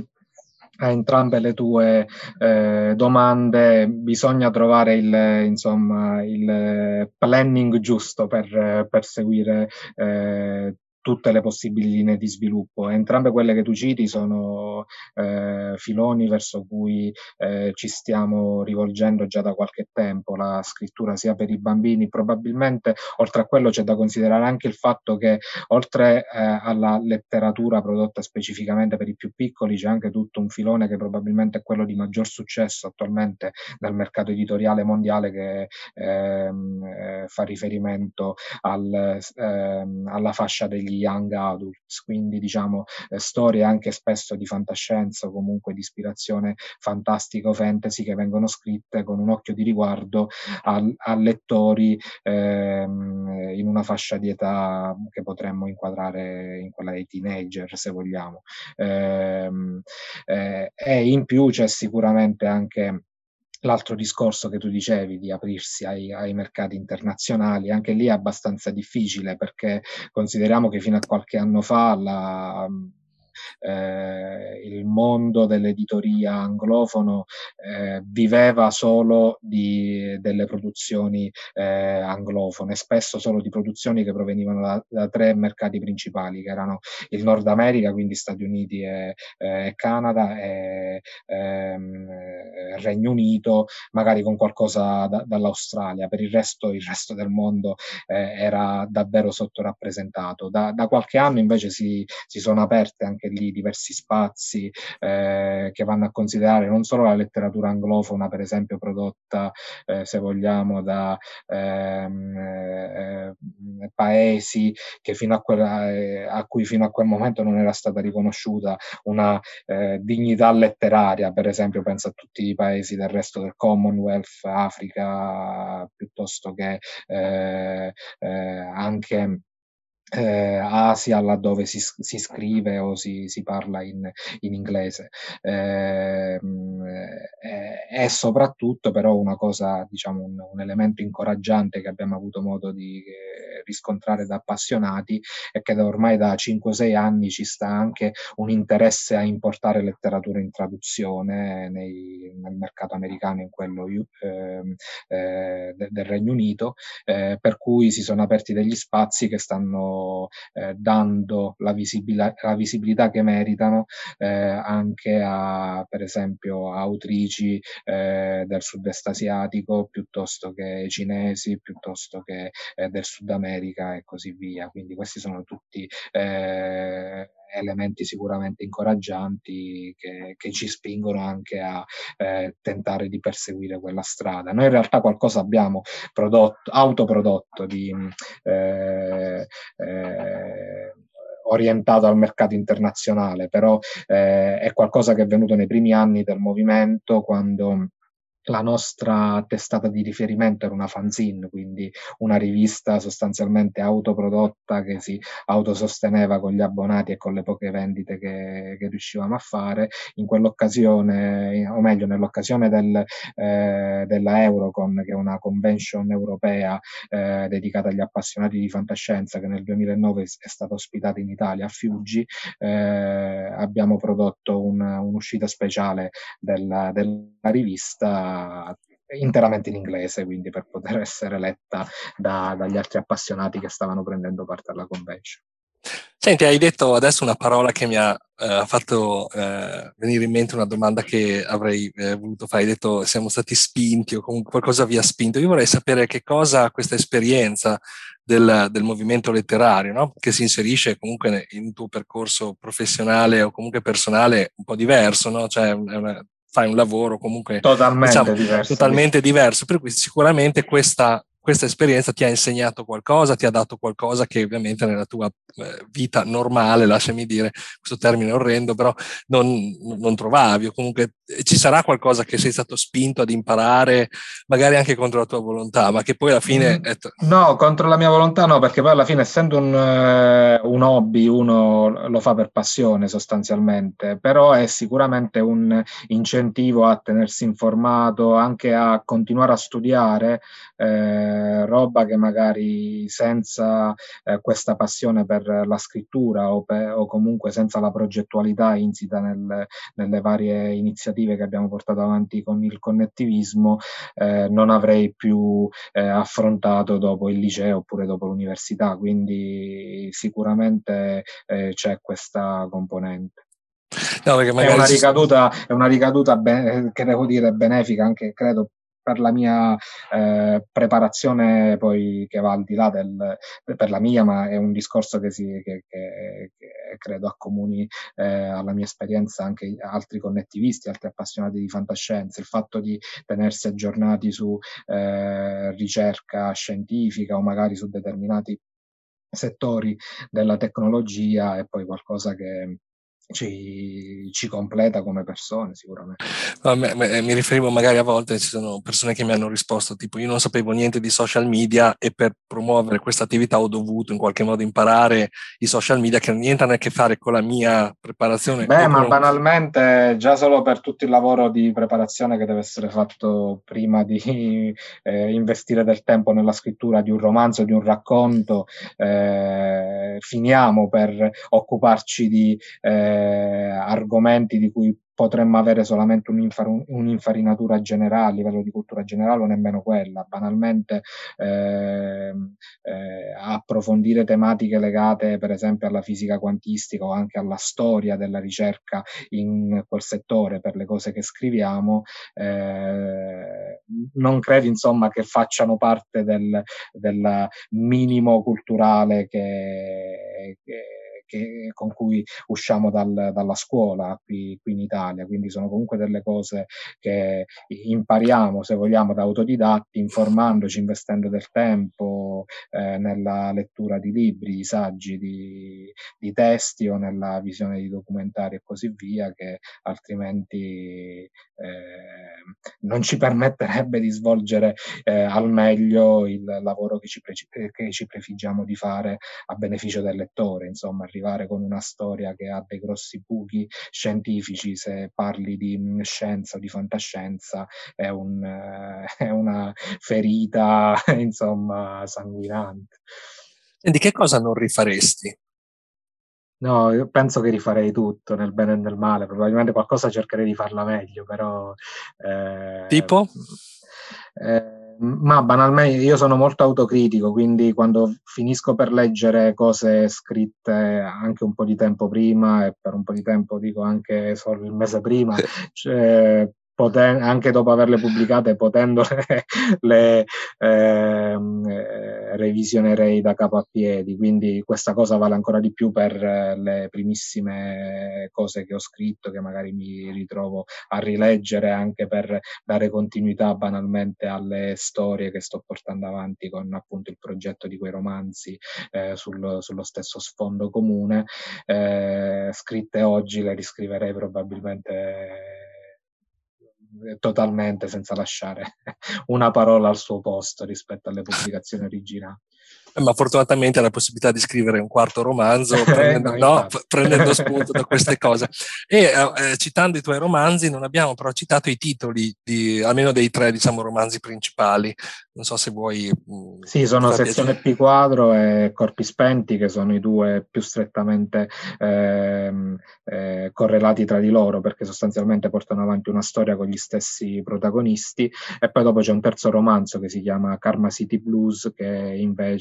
a entrambe le tue eh, domande bisogna trovare il, insomma, il planning giusto per, per seguire eh, tutte le possibili linee di sviluppo. Entrambe quelle che tu citi sono eh, filoni verso cui eh, ci stiamo rivolgendo già da qualche tempo, la scrittura sia per i bambini, probabilmente oltre a quello c'è da considerare anche il fatto che oltre eh, alla letteratura prodotta specificamente per i più piccoli c'è anche tutto un filone che probabilmente è quello di maggior successo attualmente nel mercato editoriale mondiale che ehm, eh, fa riferimento al, ehm, alla fascia degli young adults, quindi diciamo eh, storie anche spesso di fantascienza o comunque di ispirazione fantastica o fantasy che vengono scritte con un occhio di riguardo a, lettori ehm, in una fascia di età che potremmo inquadrare in quella dei teenager se vogliamo. Ehm, eh, e in più c'è sicuramente anche l'altro discorso che tu dicevi di aprirsi ai, ai, mercati internazionali, anche lì è abbastanza difficile perché consideriamo che fino a qualche anno fa la, eh, il mondo dell'editoria anglofono eh, viveva solo di, delle produzioni eh, anglofone, spesso solo di produzioni che provenivano da, da, tre mercati principali, che erano il Nord America, quindi Stati Uniti e, e Canada, e ehm, Regno Unito, magari con qualcosa da, dall'Australia. Per il resto, il resto del mondo eh, era davvero sottorappresentato. Da, da qualche anno invece si, si sono aperte anche anche lì diversi spazi eh, che vanno a considerare non solo la letteratura anglofona, per esempio prodotta, eh, se vogliamo, da ehm, eh, paesi a, quella, eh, a, cui fino a quel momento non era stata riconosciuta una eh, dignità letteraria, per esempio penso a tutti i paesi del resto del Commonwealth, Africa, piuttosto che eh, anche eh, Asia laddove si, si, scrive o si, si parla in, in inglese. Ehm, eh, soprattutto però una cosa diciamo un, un, elemento incoraggiante che abbiamo avuto modo di eh, riscontrare da appassionati è che ormai da 5-6 anni ci sta anche un interesse a importare letteratura in traduzione nei, nel mercato americano in quello ehm, eh, del Regno Unito eh, per cui si sono aperti degli spazi che stanno eh, dando la, visibil- la, visibilità che meritano eh, anche a, per esempio, autrici eh, del sud-est asiatico piuttosto che cinesi, piuttosto che eh, del Sud America e così via. Quindi questi sono tutti eh, elementi sicuramente incoraggianti che, che, ci spingono anche a eh, tentare di perseguire quella strada. Noi in realtà qualcosa abbiamo prodotto, autoprodotto di eh, eh, orientato al mercato internazionale, però eh, è qualcosa che è venuto nei primi anni del movimento quando la nostra testata di riferimento era una fanzine, quindi una rivista sostanzialmente autoprodotta che si autososteneva con gli abbonati e con le poche vendite che, che riuscivamo a fare. In quell'occasione, o meglio, nell'occasione del, eh, della Eurocon, che è una convention europea eh, dedicata agli appassionati di fantascienza, che nel 2009 è stata ospitata in Italia a Fiuggi, eh, abbiamo prodotto un, un'uscita speciale della, della rivista interamente in inglese, quindi per poter essere letta da, dagli altri appassionati che stavano prendendo parte alla convention. Senti, hai detto adesso una parola che mi ha eh, fatto eh, venire in mente una domanda che avrei eh, voluto fare. Hai detto siamo stati spinti o comunque qualcosa vi ha spinto. Io vorrei sapere che cosa questa esperienza del, del movimento letterario, no? che si inserisce comunque in un tuo percorso professionale o comunque personale un po' diverso, no? cioè una, fai un lavoro comunque totalmente, diciamo, diverso, totalmente diverso. Per cui sicuramente questa questa esperienza ti ha insegnato qualcosa, ti ha dato qualcosa che ovviamente nella tua eh, vita normale, lasciami dire questo termine orrendo, però non, non, trovavi o comunque eh, ci sarà qualcosa che sei stato spinto ad imparare, magari anche contro la tua volontà, ma che poi alla fine... Mm, t- no, contro la mia volontà no, perché poi alla fine essendo un, uh, un hobby uno lo fa per passione sostanzialmente, però è sicuramente un incentivo a tenersi informato, anche a continuare a studiare. Eh, eh, roba che magari senza eh, questa passione per la scrittura o, per, o, comunque senza la progettualità insita nel, nelle varie iniziative che abbiamo portato avanti con il connettivismo eh, non avrei più eh, affrontato dopo il liceo oppure dopo l'università, quindi sicuramente eh, c'è questa componente. No, è, una ricaduta, è una ricaduta ben, che devo dire benefica anche credo per la mia eh, preparazione poi che va al di là del, per la mia, ma è un discorso che, si, che, che, che credo accomuni eh, alla mia esperienza anche altri connettivisti, altri appassionati di fantascienza, il fatto di tenersi aggiornati su eh, ricerca scientifica o magari su determinati settori della tecnologia è poi qualcosa che, ci, ci, completa come persone sicuramente. No, me, me, mi riferivo magari a volte, ci sono persone che mi hanno risposto tipo io non sapevo niente di social media e per promuovere questa attività ho dovuto in qualche modo imparare i social media che niente hanno a che fare con la mia preparazione. Beh, ma con... banalmente già solo per tutto il lavoro di preparazione che deve essere fatto prima di eh, investire del tempo nella scrittura di un romanzo, di un racconto, eh, finiamo per occuparci di... Eh, argomenti di cui potremmo avere solamente un'infarinatura generale a livello di cultura generale o nemmeno quella, banalmente eh, eh, approfondire tematiche legate per esempio alla fisica quantistica o anche alla storia della ricerca in quel settore per le cose che scriviamo, eh, non credo insomma che facciano parte del, del minimo culturale che, che che, con cui usciamo dal, dalla scuola qui, qui, in Italia, quindi sono comunque delle cose che impariamo, se vogliamo, da autodidatti, informandoci, investendo del tempo eh, nella lettura di libri, di saggi, di, di, testi o nella visione di documentari e così via, che altrimenti eh, non ci permetterebbe di svolgere eh, al meglio il lavoro che ci, pre- che ci prefiggiamo di fare a beneficio del lettore, insomma, arrivare con una storia che ha dei grossi buchi scientifici, se parli di mm, scienza o di fantascienza, è, un, eh, è una ferita, insomma, sanguinante. E di che cosa non rifaresti? No, io penso che rifarei tutto nel bene e nel male, probabilmente qualcosa cercherei di farla meglio, però... Eh, tipo? Eh, ma banalmente io sono molto autocritico, quindi quando finisco per leggere cose scritte anche un po' di tempo prima, e per un po' di tempo dico anche solo il mese prima, cioè, poten- anche dopo averle pubblicate, potendole le ehm, eh, revisionerei da capo a piedi, quindi questa cosa vale ancora di più per eh, le primissime cose che ho scritto, che magari mi ritrovo a rileggere anche per dare continuità banalmente alle storie che sto portando avanti con appunto il progetto di quei romanzi eh, sul, sullo stesso sfondo comune. Eh, scritte oggi le riscriverei probabilmente totalmente senza lasciare una parola al suo posto rispetto alle pubblicazioni originali. Eh, ma fortunatamente ha la possibilità di scrivere un quarto romanzo prendendo, no, prendendo spunto da queste cose. E eh, citando i tuoi romanzi, non abbiamo però citato i titoli di almeno dei tre diciamo, romanzi principali. Non so se vuoi. Mm, sì, sono Sezione P quadro e Corpi Spenti, che sono i due più strettamente ehm, eh, correlati tra di loro, perché sostanzialmente portano avanti una storia con gli stessi protagonisti. E poi dopo c'è un terzo romanzo che si chiama Karma City Blues, che invece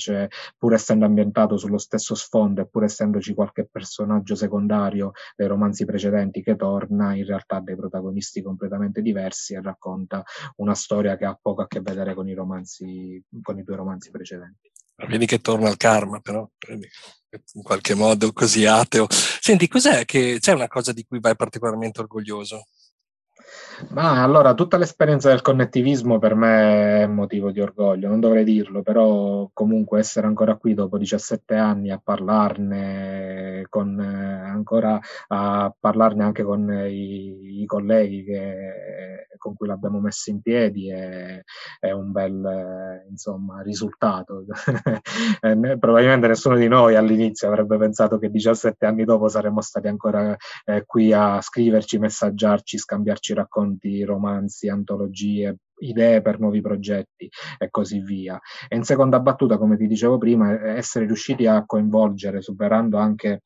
pur essendo ambientato sullo stesso sfondo e pur essendoci qualche personaggio secondario dei romanzi precedenti che torna, in realtà ha dei protagonisti completamente diversi e racconta una storia che ha poco a che vedere con i romanzi, con i due romanzi precedenti. Vedi che torna al karma, però in qualche modo così ateo. Senti, cos'è che c'è una cosa di cui vai particolarmente orgoglioso? Ma allora, tutta l'esperienza del connettivismo per me è motivo di orgoglio, non dovrei dirlo, però comunque essere ancora qui dopo 17 anni a parlarne, con, eh, ancora a parlarne anche con i, i colleghi che, con cui l'abbiamo messo in piedi è, è un bel insomma, risultato. Probabilmente nessuno di noi all'inizio avrebbe pensato che 17 anni dopo saremmo stati ancora eh, qui a scriverci, messaggiarci, scambiarci racconti, romanzi, antologie, idee per nuovi progetti e così via. E in seconda battuta, come ti dicevo prima, essere riusciti a coinvolgere, superando anche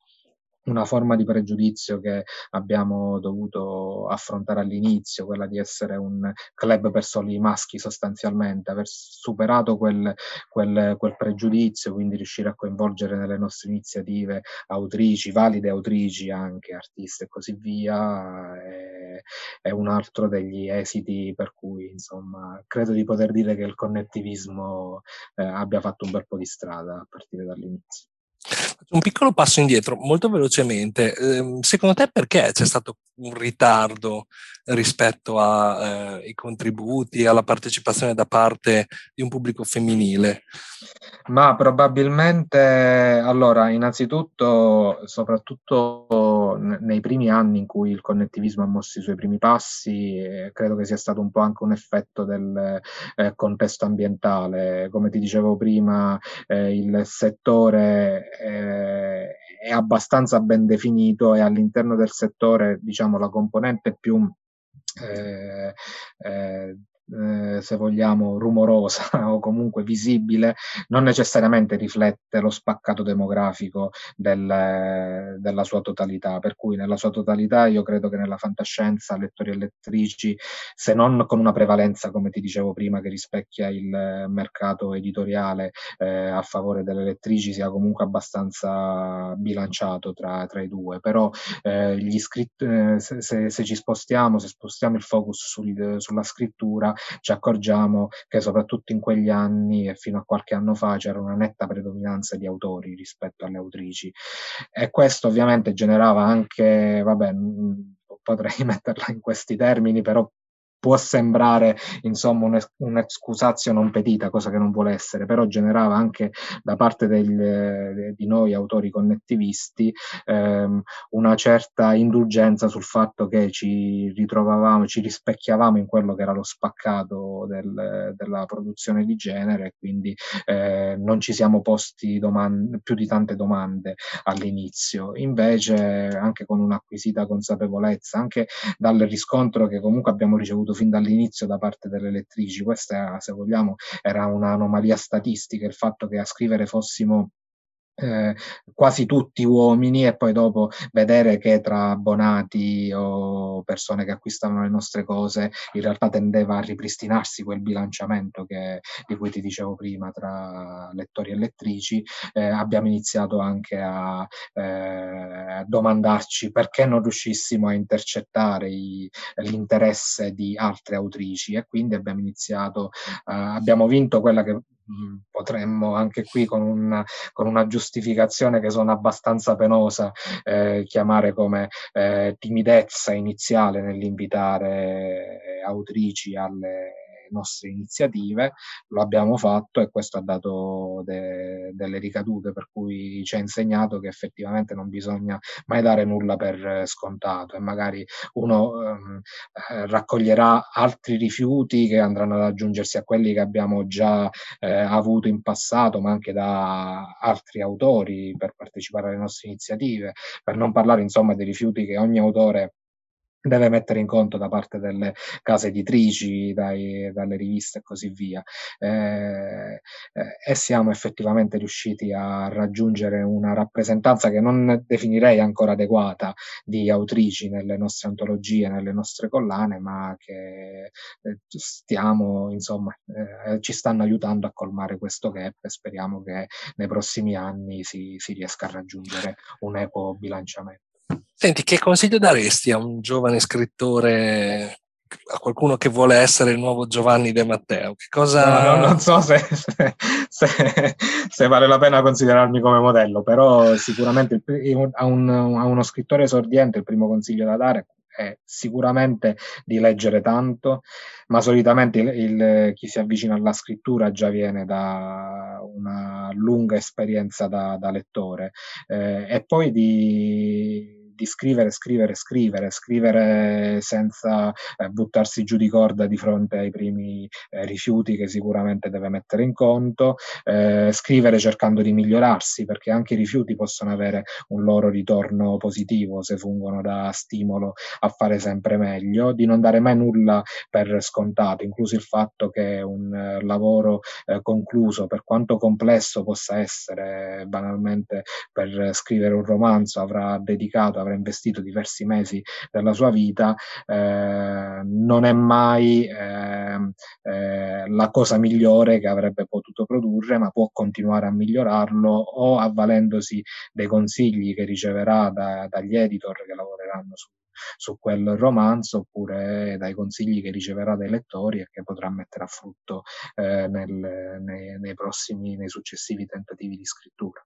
una forma di pregiudizio che abbiamo dovuto affrontare all'inizio, quella di essere un club per soli maschi sostanzialmente, aver superato quel, quel, quel pregiudizio, quindi riuscire a coinvolgere nelle nostre iniziative autrici, valide autrici anche, artiste e così via, è, è un altro degli esiti per cui insomma credo di poter dire che il connettivismo eh, abbia fatto un bel po' di strada a partire dall'inizio. Un piccolo passo indietro, molto velocemente. Ehm, secondo te perché c'è stato un ritardo rispetto ai eh, contributi, alla partecipazione da parte di un pubblico femminile? Ma probabilmente, allora, innanzitutto, soprattutto nei primi anni in cui il connettivismo ha mosso i suoi primi passi, eh, credo che sia stato un po' anche un effetto del eh, contesto ambientale. Come ti dicevo prima, eh, il settore eh, è abbastanza ben definito e all'interno del settore, diciamo, la componente più eh, eh, eh, se vogliamo, rumorosa o comunque visibile, non necessariamente riflette lo spaccato demografico del, della sua totalità. Per cui nella sua totalità io credo che nella fantascienza lettori e lettrici, se non con una prevalenza, come ti dicevo prima, che rispecchia il mercato editoriale eh, a favore delle lettrici, sia comunque abbastanza bilanciato tra, tra i due. Però eh, gli scritt- eh, se, se, se, ci spostiamo, se spostiamo il focus sul, sulla scrittura, ci accorgiamo che soprattutto in quegli anni e fino a qualche anno fa c'era una netta predominanza di autori rispetto alle autrici. E questo ovviamente generava anche, vabbè, potrei metterla in questi termini, però può sembrare insomma un'excusatio non petita, cosa che non vuole essere, però generava anche da parte del, di noi autori connettivisti ehm, una certa indulgenza sul fatto che ci ritrovavamo, ci rispecchiavamo in quello che era lo spaccato del, della produzione di genere quindi eh, non ci siamo posti domande, più di tante domande all'inizio. Invece anche con un'acquisita consapevolezza, anche dal riscontro che comunque abbiamo ricevuto avuto fin dall'inizio da parte delle lettrici. Questa, se vogliamo, era un'anomalia statistica, il fatto che a scrivere fossimo eh, quasi tutti uomini e poi dopo vedere che tra abbonati o persone che acquistavano le nostre cose in realtà tendeva a ripristinarsi quel bilanciamento che, di cui ti dicevo prima tra lettori e lettrici, eh, abbiamo iniziato anche a eh, domandarci perché non riuscissimo a intercettare i, l'interesse di altre autrici e quindi abbiamo iniziato, eh, abbiamo vinto quella che potremmo anche qui con una, con una, giustificazione che sono abbastanza penosa eh, chiamare come eh, timidezza iniziale nell'invitare autrici alle, nostre iniziative, lo abbiamo fatto e questo ha dato de- delle ricadute per cui ci ha insegnato che effettivamente non bisogna mai dare nulla per scontato e magari uno ehm, eh, raccoglierà altri rifiuti che andranno ad aggiungersi a quelli che abbiamo già eh, avuto in passato, ma anche da altri autori per partecipare alle nostre iniziative, per non parlare insomma dei rifiuti che ogni autore deve mettere in conto da parte delle case editrici, dai, dalle riviste e così via. Eh, eh, e siamo effettivamente riusciti a raggiungere una rappresentanza che non definirei ancora adeguata di autrici nelle nostre antologie, nelle nostre collane, ma che eh, stiamo, insomma, eh, ci stanno aiutando a colmare questo gap e speriamo che nei prossimi anni si, si riesca a raggiungere un equo bilanciamento. Senti, che consiglio daresti a un giovane scrittore, a qualcuno che vuole essere il nuovo Giovanni De Matteo? Cosa... No, no, non so se, se, se, se, vale la pena considerarmi come modello, però sicuramente a, un, a uno scrittore esordiente il primo consiglio da dare è sicuramente di leggere tanto, ma solitamente il, il, chi si avvicina alla scrittura già viene da una lunga esperienza da, da lettore. Eh, e poi di di scrivere, scrivere, scrivere, scrivere senza eh, buttarsi giù di corda di fronte ai primi eh, rifiuti che sicuramente deve mettere in conto, eh, scrivere cercando di migliorarsi perché anche i rifiuti possono avere un loro ritorno positivo se fungono da stimolo a fare sempre meglio, di non dare mai nulla per scontato, incluso il fatto che un eh, lavoro eh, concluso, per quanto complesso possa essere banalmente per scrivere un romanzo, avrà dedicato avrà investito diversi mesi della sua vita, eh, non è mai eh, eh, la cosa migliore che avrebbe potuto produrre, ma può continuare a migliorarlo o avvalendosi dei consigli che riceverà da, dagli editor che lavoreranno su su quel romanzo oppure dai consigli che riceverà dai lettori e che potrà mettere a frutto eh, nel, nei, nei, prossimi, nei successivi tentativi di scrittura.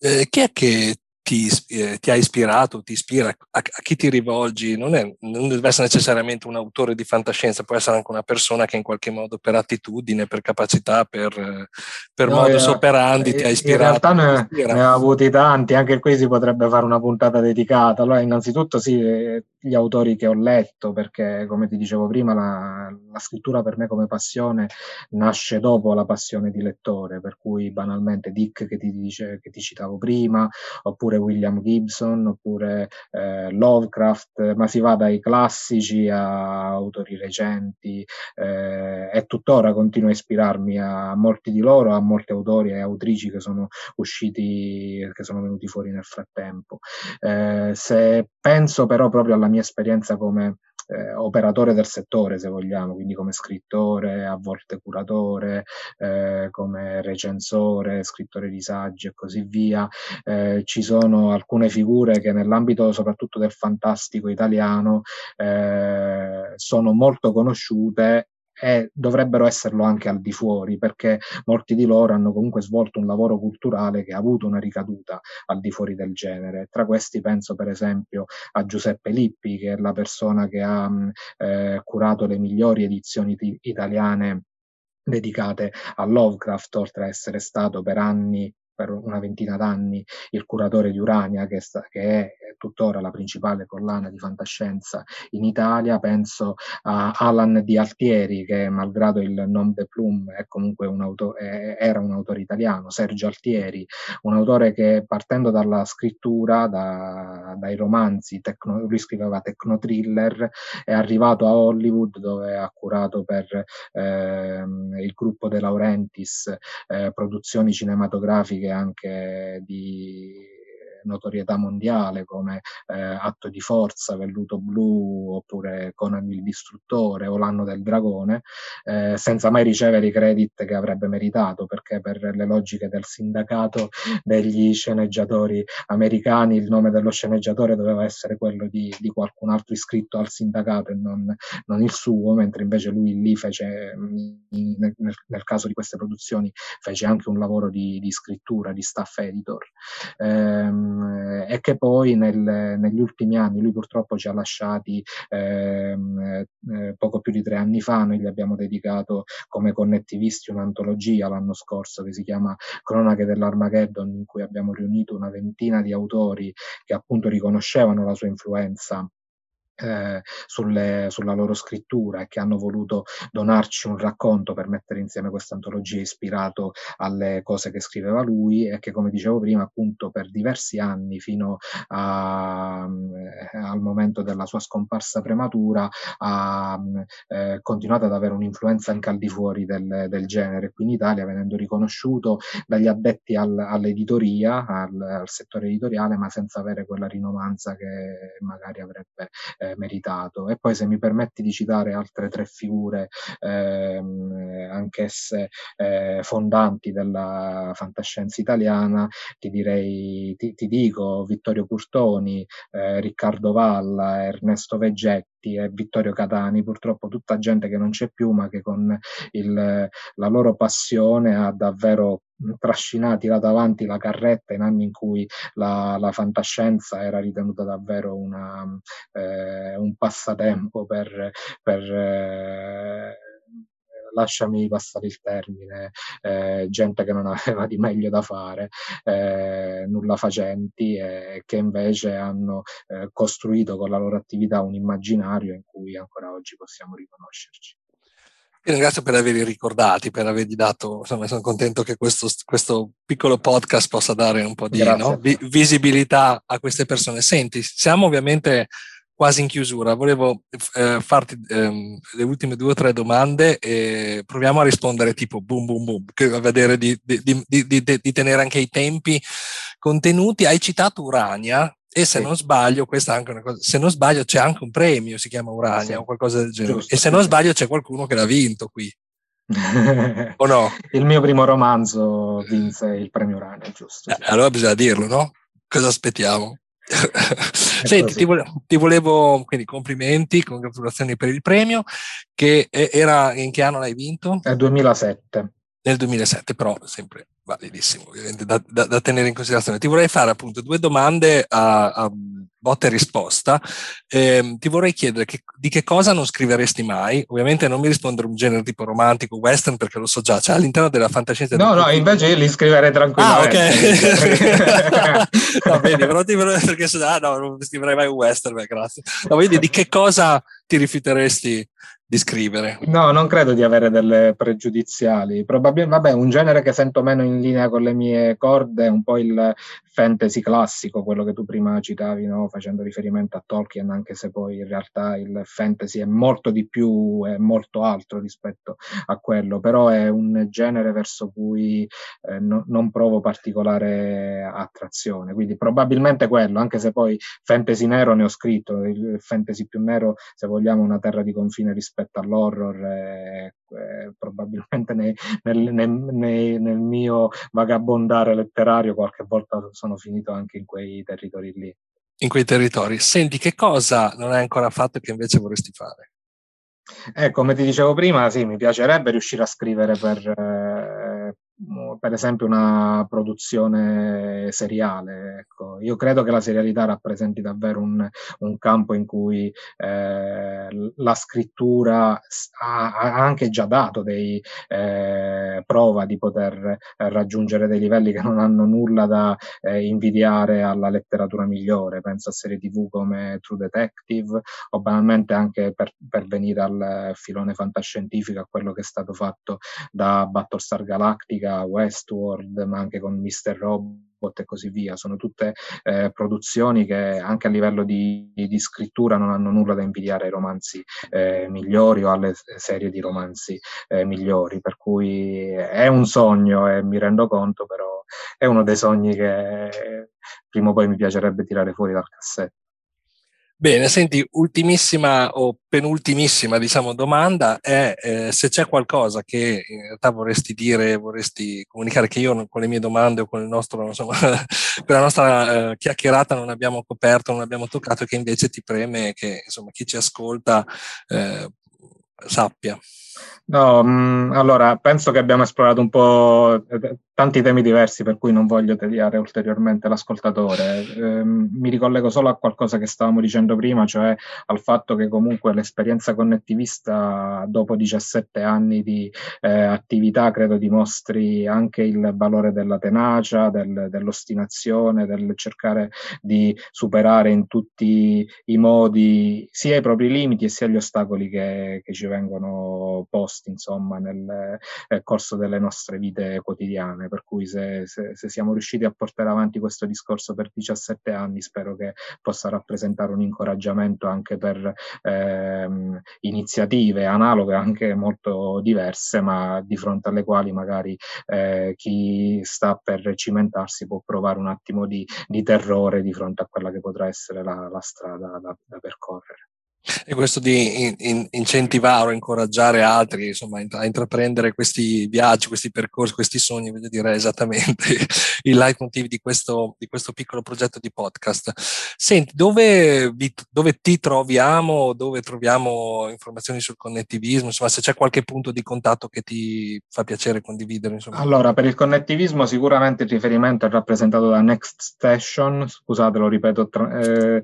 Eh, chi è che ti, eh, ti, ha ispirato, ti ispira, a, a, chi ti rivolgi, non, è, non, deve essere necessariamente un autore di fantascienza, può essere anche una persona che in qualche modo per attitudine, per capacità, per, per no, modus eh, operandi ti ha ispirato. In realtà ne, ne, ha avuti tanti, anche qui si potrebbe fare una puntata dedicata. Allora, innanzitutto sì, eh, gli autori che ho letto, perché come ti dicevo prima, la, la scrittura per me come passione nasce dopo la passione di lettore, per cui banalmente Dick che ti, dice, che ti citavo prima, oppure William Gibson oppure eh, Lovecraft, ma si va dai classici a autori recenti eh, e tuttora continuo a ispirarmi a molti di loro, a molti autori e autrici che sono usciti, che sono venuti fuori nel frattempo. Eh, se penso però proprio alla mia esperienza come eh, operatore del settore, se vogliamo, quindi come scrittore, a volte curatore, eh, come recensore, scrittore di saggi e così via. Eh, ci sono alcune figure che nell'ambito soprattutto del fantastico italiano eh, sono molto conosciute e dovrebbero esserlo anche al di fuori, perché molti di loro hanno comunque svolto un lavoro culturale che ha avuto una ricaduta al di fuori del genere. Tra questi penso per esempio a Giuseppe Lippi, che è la persona che ha eh, curato le migliori edizioni italiane dedicate a Lovecraft, oltre a essere stato per anni per una ventina d'anni il curatore di Urania, che, sta, che, è tuttora la principale collana di fantascienza in Italia. Penso a Alan Di Altieri, che malgrado il nom de plume è comunque un autore, era un autore italiano, Sergio Altieri, un autore che partendo dalla scrittura, da, dai romanzi, tecno, lui scriveva tecnotriller, è arrivato a Hollywood dove ha curato per eh, il gruppo De Laurentiis eh, produzioni cinematografiche anche di notorietà mondiale come eh, Atto di Forza, Velluto Blu oppure Conan il Distruttore o L'anno del Dragone, eh, senza mai ricevere i credit che avrebbe meritato, perché per le logiche del sindacato degli sceneggiatori americani il nome dello sceneggiatore doveva essere quello di, di qualcun altro iscritto al sindacato e non, non, il suo, mentre invece lui lì fece, nel, nel, caso di queste produzioni, fece anche un lavoro di, di scrittura, di staff editor. Ehm, Ehm, e che poi nel, negli ultimi anni, lui purtroppo ci ha lasciati ehm, eh, poco più di tre anni fa, noi gli abbiamo dedicato come connettivisti un'antologia l'anno scorso che si chiama Cronache dell'Armageddon, in cui abbiamo riunito una ventina di autori che appunto riconoscevano la sua influenza eh, sulle, sulla loro scrittura e che hanno voluto donarci un racconto per mettere insieme questa antologia ispirato alle cose che scriveva lui e che come dicevo prima appunto per diversi anni fino a, eh, al momento della sua scomparsa prematura ha eh, continuato ad avere un'influenza anche al di fuori del, del, genere. Qui in Italia venendo riconosciuto dagli addetti al, all'editoria al, al settore editoriale ma senza avere quella rinomanza che magari avrebbe eh, meritato. E poi se mi permetti di citare altre tre figure, ehm, anch'esse eh, fondanti della fantascienza italiana, ti direi, ti, ti dico Vittorio Curtoni, eh, Riccardo Valla, Ernesto Veggetti e Vittorio Catani, purtroppo tutta gente che non c'è più, ma che con il, la loro passione ha davvero trascinati là davanti la carretta in anni in cui la, la fantascienza era ritenuta davvero una, eh, un passatempo per, per eh, lasciami passare il termine, eh, gente che non aveva di meglio da fare, eh, nulla facenti e che invece hanno eh, costruito con la loro attività un immaginario in cui ancora oggi possiamo riconoscerci. Ti ringrazio per averli ricordati, per avergli dato, insomma, sono contento che questo, questo piccolo podcast possa dare un po' di no, vi, visibilità a queste persone. Senti, siamo ovviamente quasi in chiusura, volevo eh, farti ehm, le ultime due o tre domande e proviamo a rispondere tipo boom boom boom, a vedere di, di, di, di tenere anche i tempi contenuti. Hai citato Urania, e se sì. non sbaglio, questa è anche una cosa, se non sbaglio c'è anche un premio, si chiama Urania sì. o qualcosa del genere. Giusto, e se non sbaglio c'è qualcuno che l'ha vinto qui. o no? Il mio primo romanzo vinse il premio Urania, giusto? Eh, allora bisogna dirlo, no? Cosa aspettiamo? Senti, ti volevo, ti volevo, quindi complimenti, congratulazioni per il premio, che era, in che anno l'hai vinto? Nel 2007. Nel 2007, però sempre validissimo, ovviamente da, da, da, tenere in considerazione. Ti vorrei fare appunto due domande a, a botta e risposta. Eh, ti vorrei chiedere che, di che cosa non scriveresti mai. Ovviamente non mi rispondere un genere tipo romantico, western, perché lo so già, cioè all'interno della fantascienza. No, no, invece io li scriverei tranquillamente. Ah, ok. Va bene, però ti vorrei, perché se ah, no, non scriverei mai un western, beh, grazie. No, quindi di che cosa ti rifiuteresti di scrivere? No, non credo di avere delle pregiudiziali. Probabilmente, vabbè, un genere che sento meno in linea con le mie corde è un po' il fantasy classico, quello che tu prima citavi, no? facendo riferimento a Tolkien, anche se poi in realtà il fantasy è molto di più, è molto altro rispetto a quello, però è un genere verso cui eh, no, non provo particolare attrazione. Quindi probabilmente quello, anche se poi fantasy nero ne ho scritto, il fantasy più nero, se vogliamo, una terra di confine rispetto all'horror, eh, eh, probabilmente nei, nel, nel, nei, nel mio vagabondare letterario qualche volta sono finito anche in quei territori lì. In quei territori. Senti, che cosa non hai ancora fatto che invece vorresti fare? Eh, come ti dicevo prima, sì, mi piacerebbe riuscire a scrivere per, eh, per esempio una produzione seriale. Ecco. Io credo che la serialità rappresenti davvero un, un campo in cui eh, la scrittura ha, ha, anche già dato dei eh, prova di poter raggiungere dei livelli che non hanno nulla da eh, invidiare alla letteratura migliore. Penso a serie tv come True Detective o banalmente anche per, per venire al filone fantascientifico, a quello che è stato fatto da Battlestar Galactica Amiga, Westworld, ma anche con Mr. Robot e così via. Sono tutte eh, produzioni che anche a livello di, di, scrittura non hanno nulla da invidiare ai romanzi eh, migliori o alle serie di romanzi eh, migliori. Per cui è un sogno e mi rendo conto, però è uno dei sogni che prima o poi mi piacerebbe tirare fuori dal cassetto. Bene, senti, ultimissima o penultimissima, diciamo, domanda è eh, se c'è qualcosa che in realtà vorresti dire, vorresti comunicare che io con le mie domande o con nostro, insomma, con la nostra eh, chiacchierata non abbiamo coperto, non abbiamo toccato e che invece ti preme che, insomma, chi ci ascolta eh, sappia. No, mh, mm, allora penso che abbiamo esplorato un po' eh, tanti temi diversi, per cui non voglio tediare ulteriormente l'ascoltatore. Eh, mi ricollego solo a qualcosa che stavamo dicendo prima, cioè al fatto che comunque l'esperienza connettivista dopo 17 anni di eh, attività credo dimostri anche il valore della tenacia, del, dell'ostinazione, del cercare di superare in tutti i modi sia i propri limiti e sia gli ostacoli che, che ci vengono posti insomma, nel eh, corso delle nostre vite quotidiane. Per cui se, se, se, siamo riusciti a portare avanti questo discorso per 17 anni, spero che possa rappresentare un incoraggiamento anche per ehm, iniziative analoghe, anche molto diverse, ma di fronte alle quali magari eh, chi sta per cimentarsi può provare un attimo di, di, terrore di fronte a quella che potrà essere la, la strada da, da percorrere. E questo di in, in, incentivare o incoraggiare altri insomma, a intraprendere questi viaggi, questi percorsi, questi sogni, voglio dire, è esattamente il leitmotiv di questo, di questo piccolo progetto di podcast. Senti, dove, dove, ti troviamo, dove troviamo informazioni sul connettivismo, insomma, se c'è qualche punto di contatto che ti fa piacere condividere? Insomma. Allora, per il connettivismo sicuramente il riferimento è rappresentato da Next Station, scusate, lo ripeto, eh,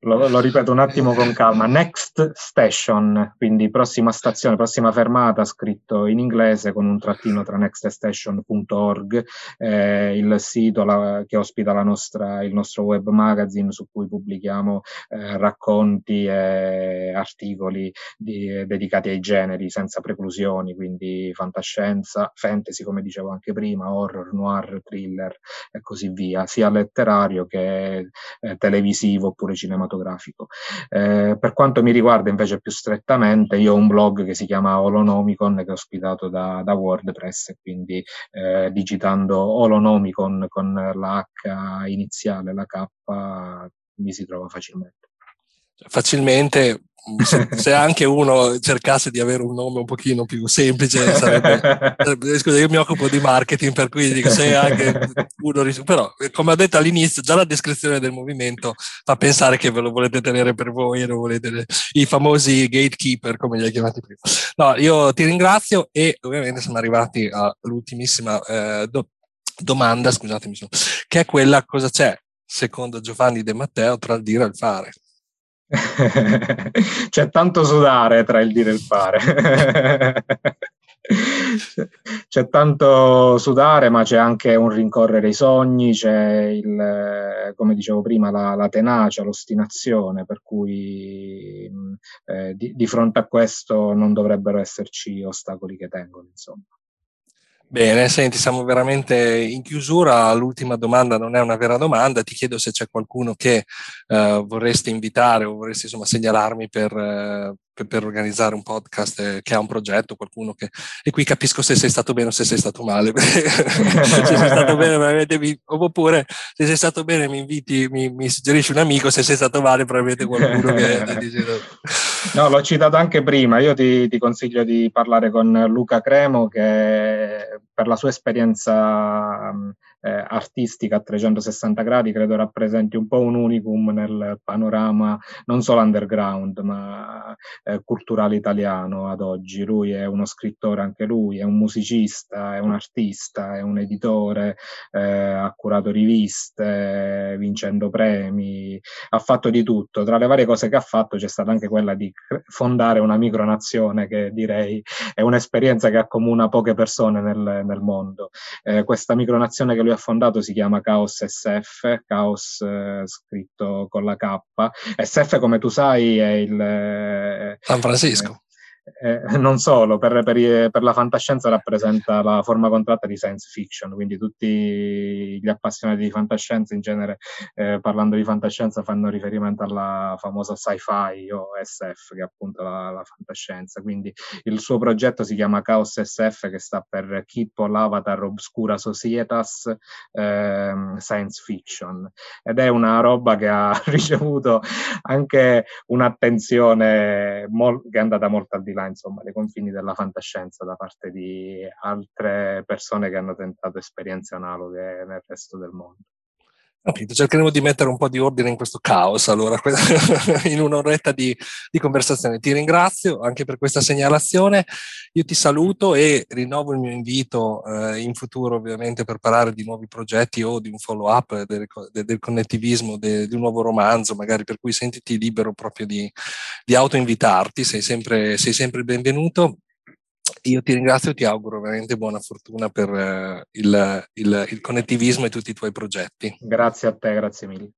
lo, lo ripeto un attimo con calma Next Station, quindi prossima stazione, prossima fermata, scritto in inglese con un trattino tra nextstation.org, eh, il sito la, che ospita nostra, il nostro web magazine su cui pubblichiamo eh, racconti e articoli di, dedicati ai generi senza preclusioni, quindi fantascienza, fantasy come dicevo anche prima, horror, noir, thriller e così via, sia letterario che eh, televisivo oppure cinematografico. Eh, per quanto mi riguarda invece più strettamente, io ho un blog che si chiama Holonomicon che è ospitato da, da WordPress, quindi eh, digitando Holonomicon con la H iniziale, la K, mi si trova facilmente. Facilmente, se, se, anche uno cercasse di avere un nome un pochino più semplice, sarebbe, scusa, io mi occupo di marketing, per cui dico se anche uno, però come ho detto all'inizio, già la descrizione del movimento fa pensare che ve lo volete tenere per voi e lo volete, i famosi gatekeeper, come li hai chiamati prima. No, io ti ringrazio e ovviamente siamo arrivati all'ultimissima eh, do, domanda, scusatemi, che è quella cosa c'è secondo Giovanni De Matteo tra il dire e il fare. c'è tanto sudare tra il dire e il fare. c'è tanto sudare, ma c'è anche un rincorrere i sogni, c'è il, come dicevo prima, la, la tenacia, l'ostinazione, per cui eh, di, di fronte a questo non dovrebbero esserci ostacoli che tengono, insomma. Bene, senti, siamo veramente in chiusura. L'ultima domanda non è una vera domanda. Ti chiedo se c'è qualcuno che uh, vorresti invitare o vorresti insomma, segnalarmi per, uh, per, organizzare un podcast eh, che ha un progetto, qualcuno che... E qui capisco se sei stato bene o se sei stato male. se sei stato bene, veramente mi... oppure se sei stato bene mi inviti, mi, mi, suggerisci un amico, se sei stato male probabilmente qualcuno che dice... No, l'ho citato anche prima. Io ti, ti consiglio di parlare con Luca Cremo che per la sua esperienza eh, artistica a 360 gradi credo rappresenti un po' un unicum nel panorama non solo underground ma eh, culturale italiano ad oggi. Lui è uno scrittore anche lui, è un musicista, è un artista, è un editore, eh, ha curato riviste, vincendo premi, ha fatto di tutto. Tra le varie cose che ha fatto c'è stata anche quella di fondare una micronazione che direi è un'esperienza che accomuna poche persone nel, nel mondo. Eh, questa micronazione che lui ha fondato si chiama Chaos SF, Chaos eh, scritto con la K. SF, come tu sai, è il... San Francisco. Eh, non solo, per, per, per, la fantascienza rappresenta la forma contratta di science fiction, quindi tutti gli appassionati di fantascienza in genere, eh, parlando di fantascienza, fanno riferimento alla famosa sci-fi o SF, che è appunto la, la, fantascienza. Quindi il suo progetto si chiama Chaos SF, che sta per Keep All Avatar Obscura Societas eh, Science Fiction. Ed è una roba che ha ricevuto anche un'attenzione mol- che è andata molto al di là, insomma, dei confini della fantascienza da parte di altre persone che hanno tentato esperienze analoghe nel resto del mondo. Capito, cercheremo di mettere un po' di ordine in questo caos allora, in un'oretta di, di, conversazione. Ti ringrazio anche per questa segnalazione, io ti saluto e rinnovo il mio invito eh, in futuro ovviamente per parlare di nuovi progetti o di un follow up del, del, del connettivismo, de, di un nuovo romanzo, magari per cui sentiti libero proprio di, di autoinvitarti, sei sempre, sei sempre benvenuto io ti ringrazio e ti auguro veramente buona fortuna per uh, il, il, il connettivismo e tutti i tuoi progetti. Grazie a te, grazie mille.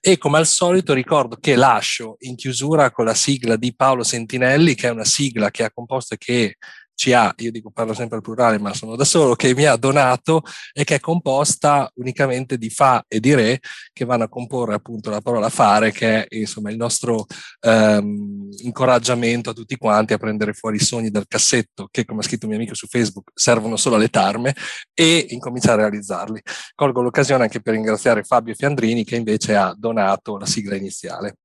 E come al solito ricordo che lascio in chiusura con la sigla di Paolo Sentinelli, che è una sigla che ha composto e che ci ha, io dico parlo sempre al plurale, ma sono da solo, che mi ha donato e che è composta unicamente di fa e di re che vanno a comporre appunto la parola fare, che è insomma il nostro ehm, incoraggiamento a tutti quanti a prendere fuori i sogni dal cassetto, che come ha scritto un mio amico su Facebook servono solo alle tarme, e incominciare a realizzarli. Colgo l'occasione anche per ringraziare Fabio Fiandrini che invece ha donato la sigla iniziale.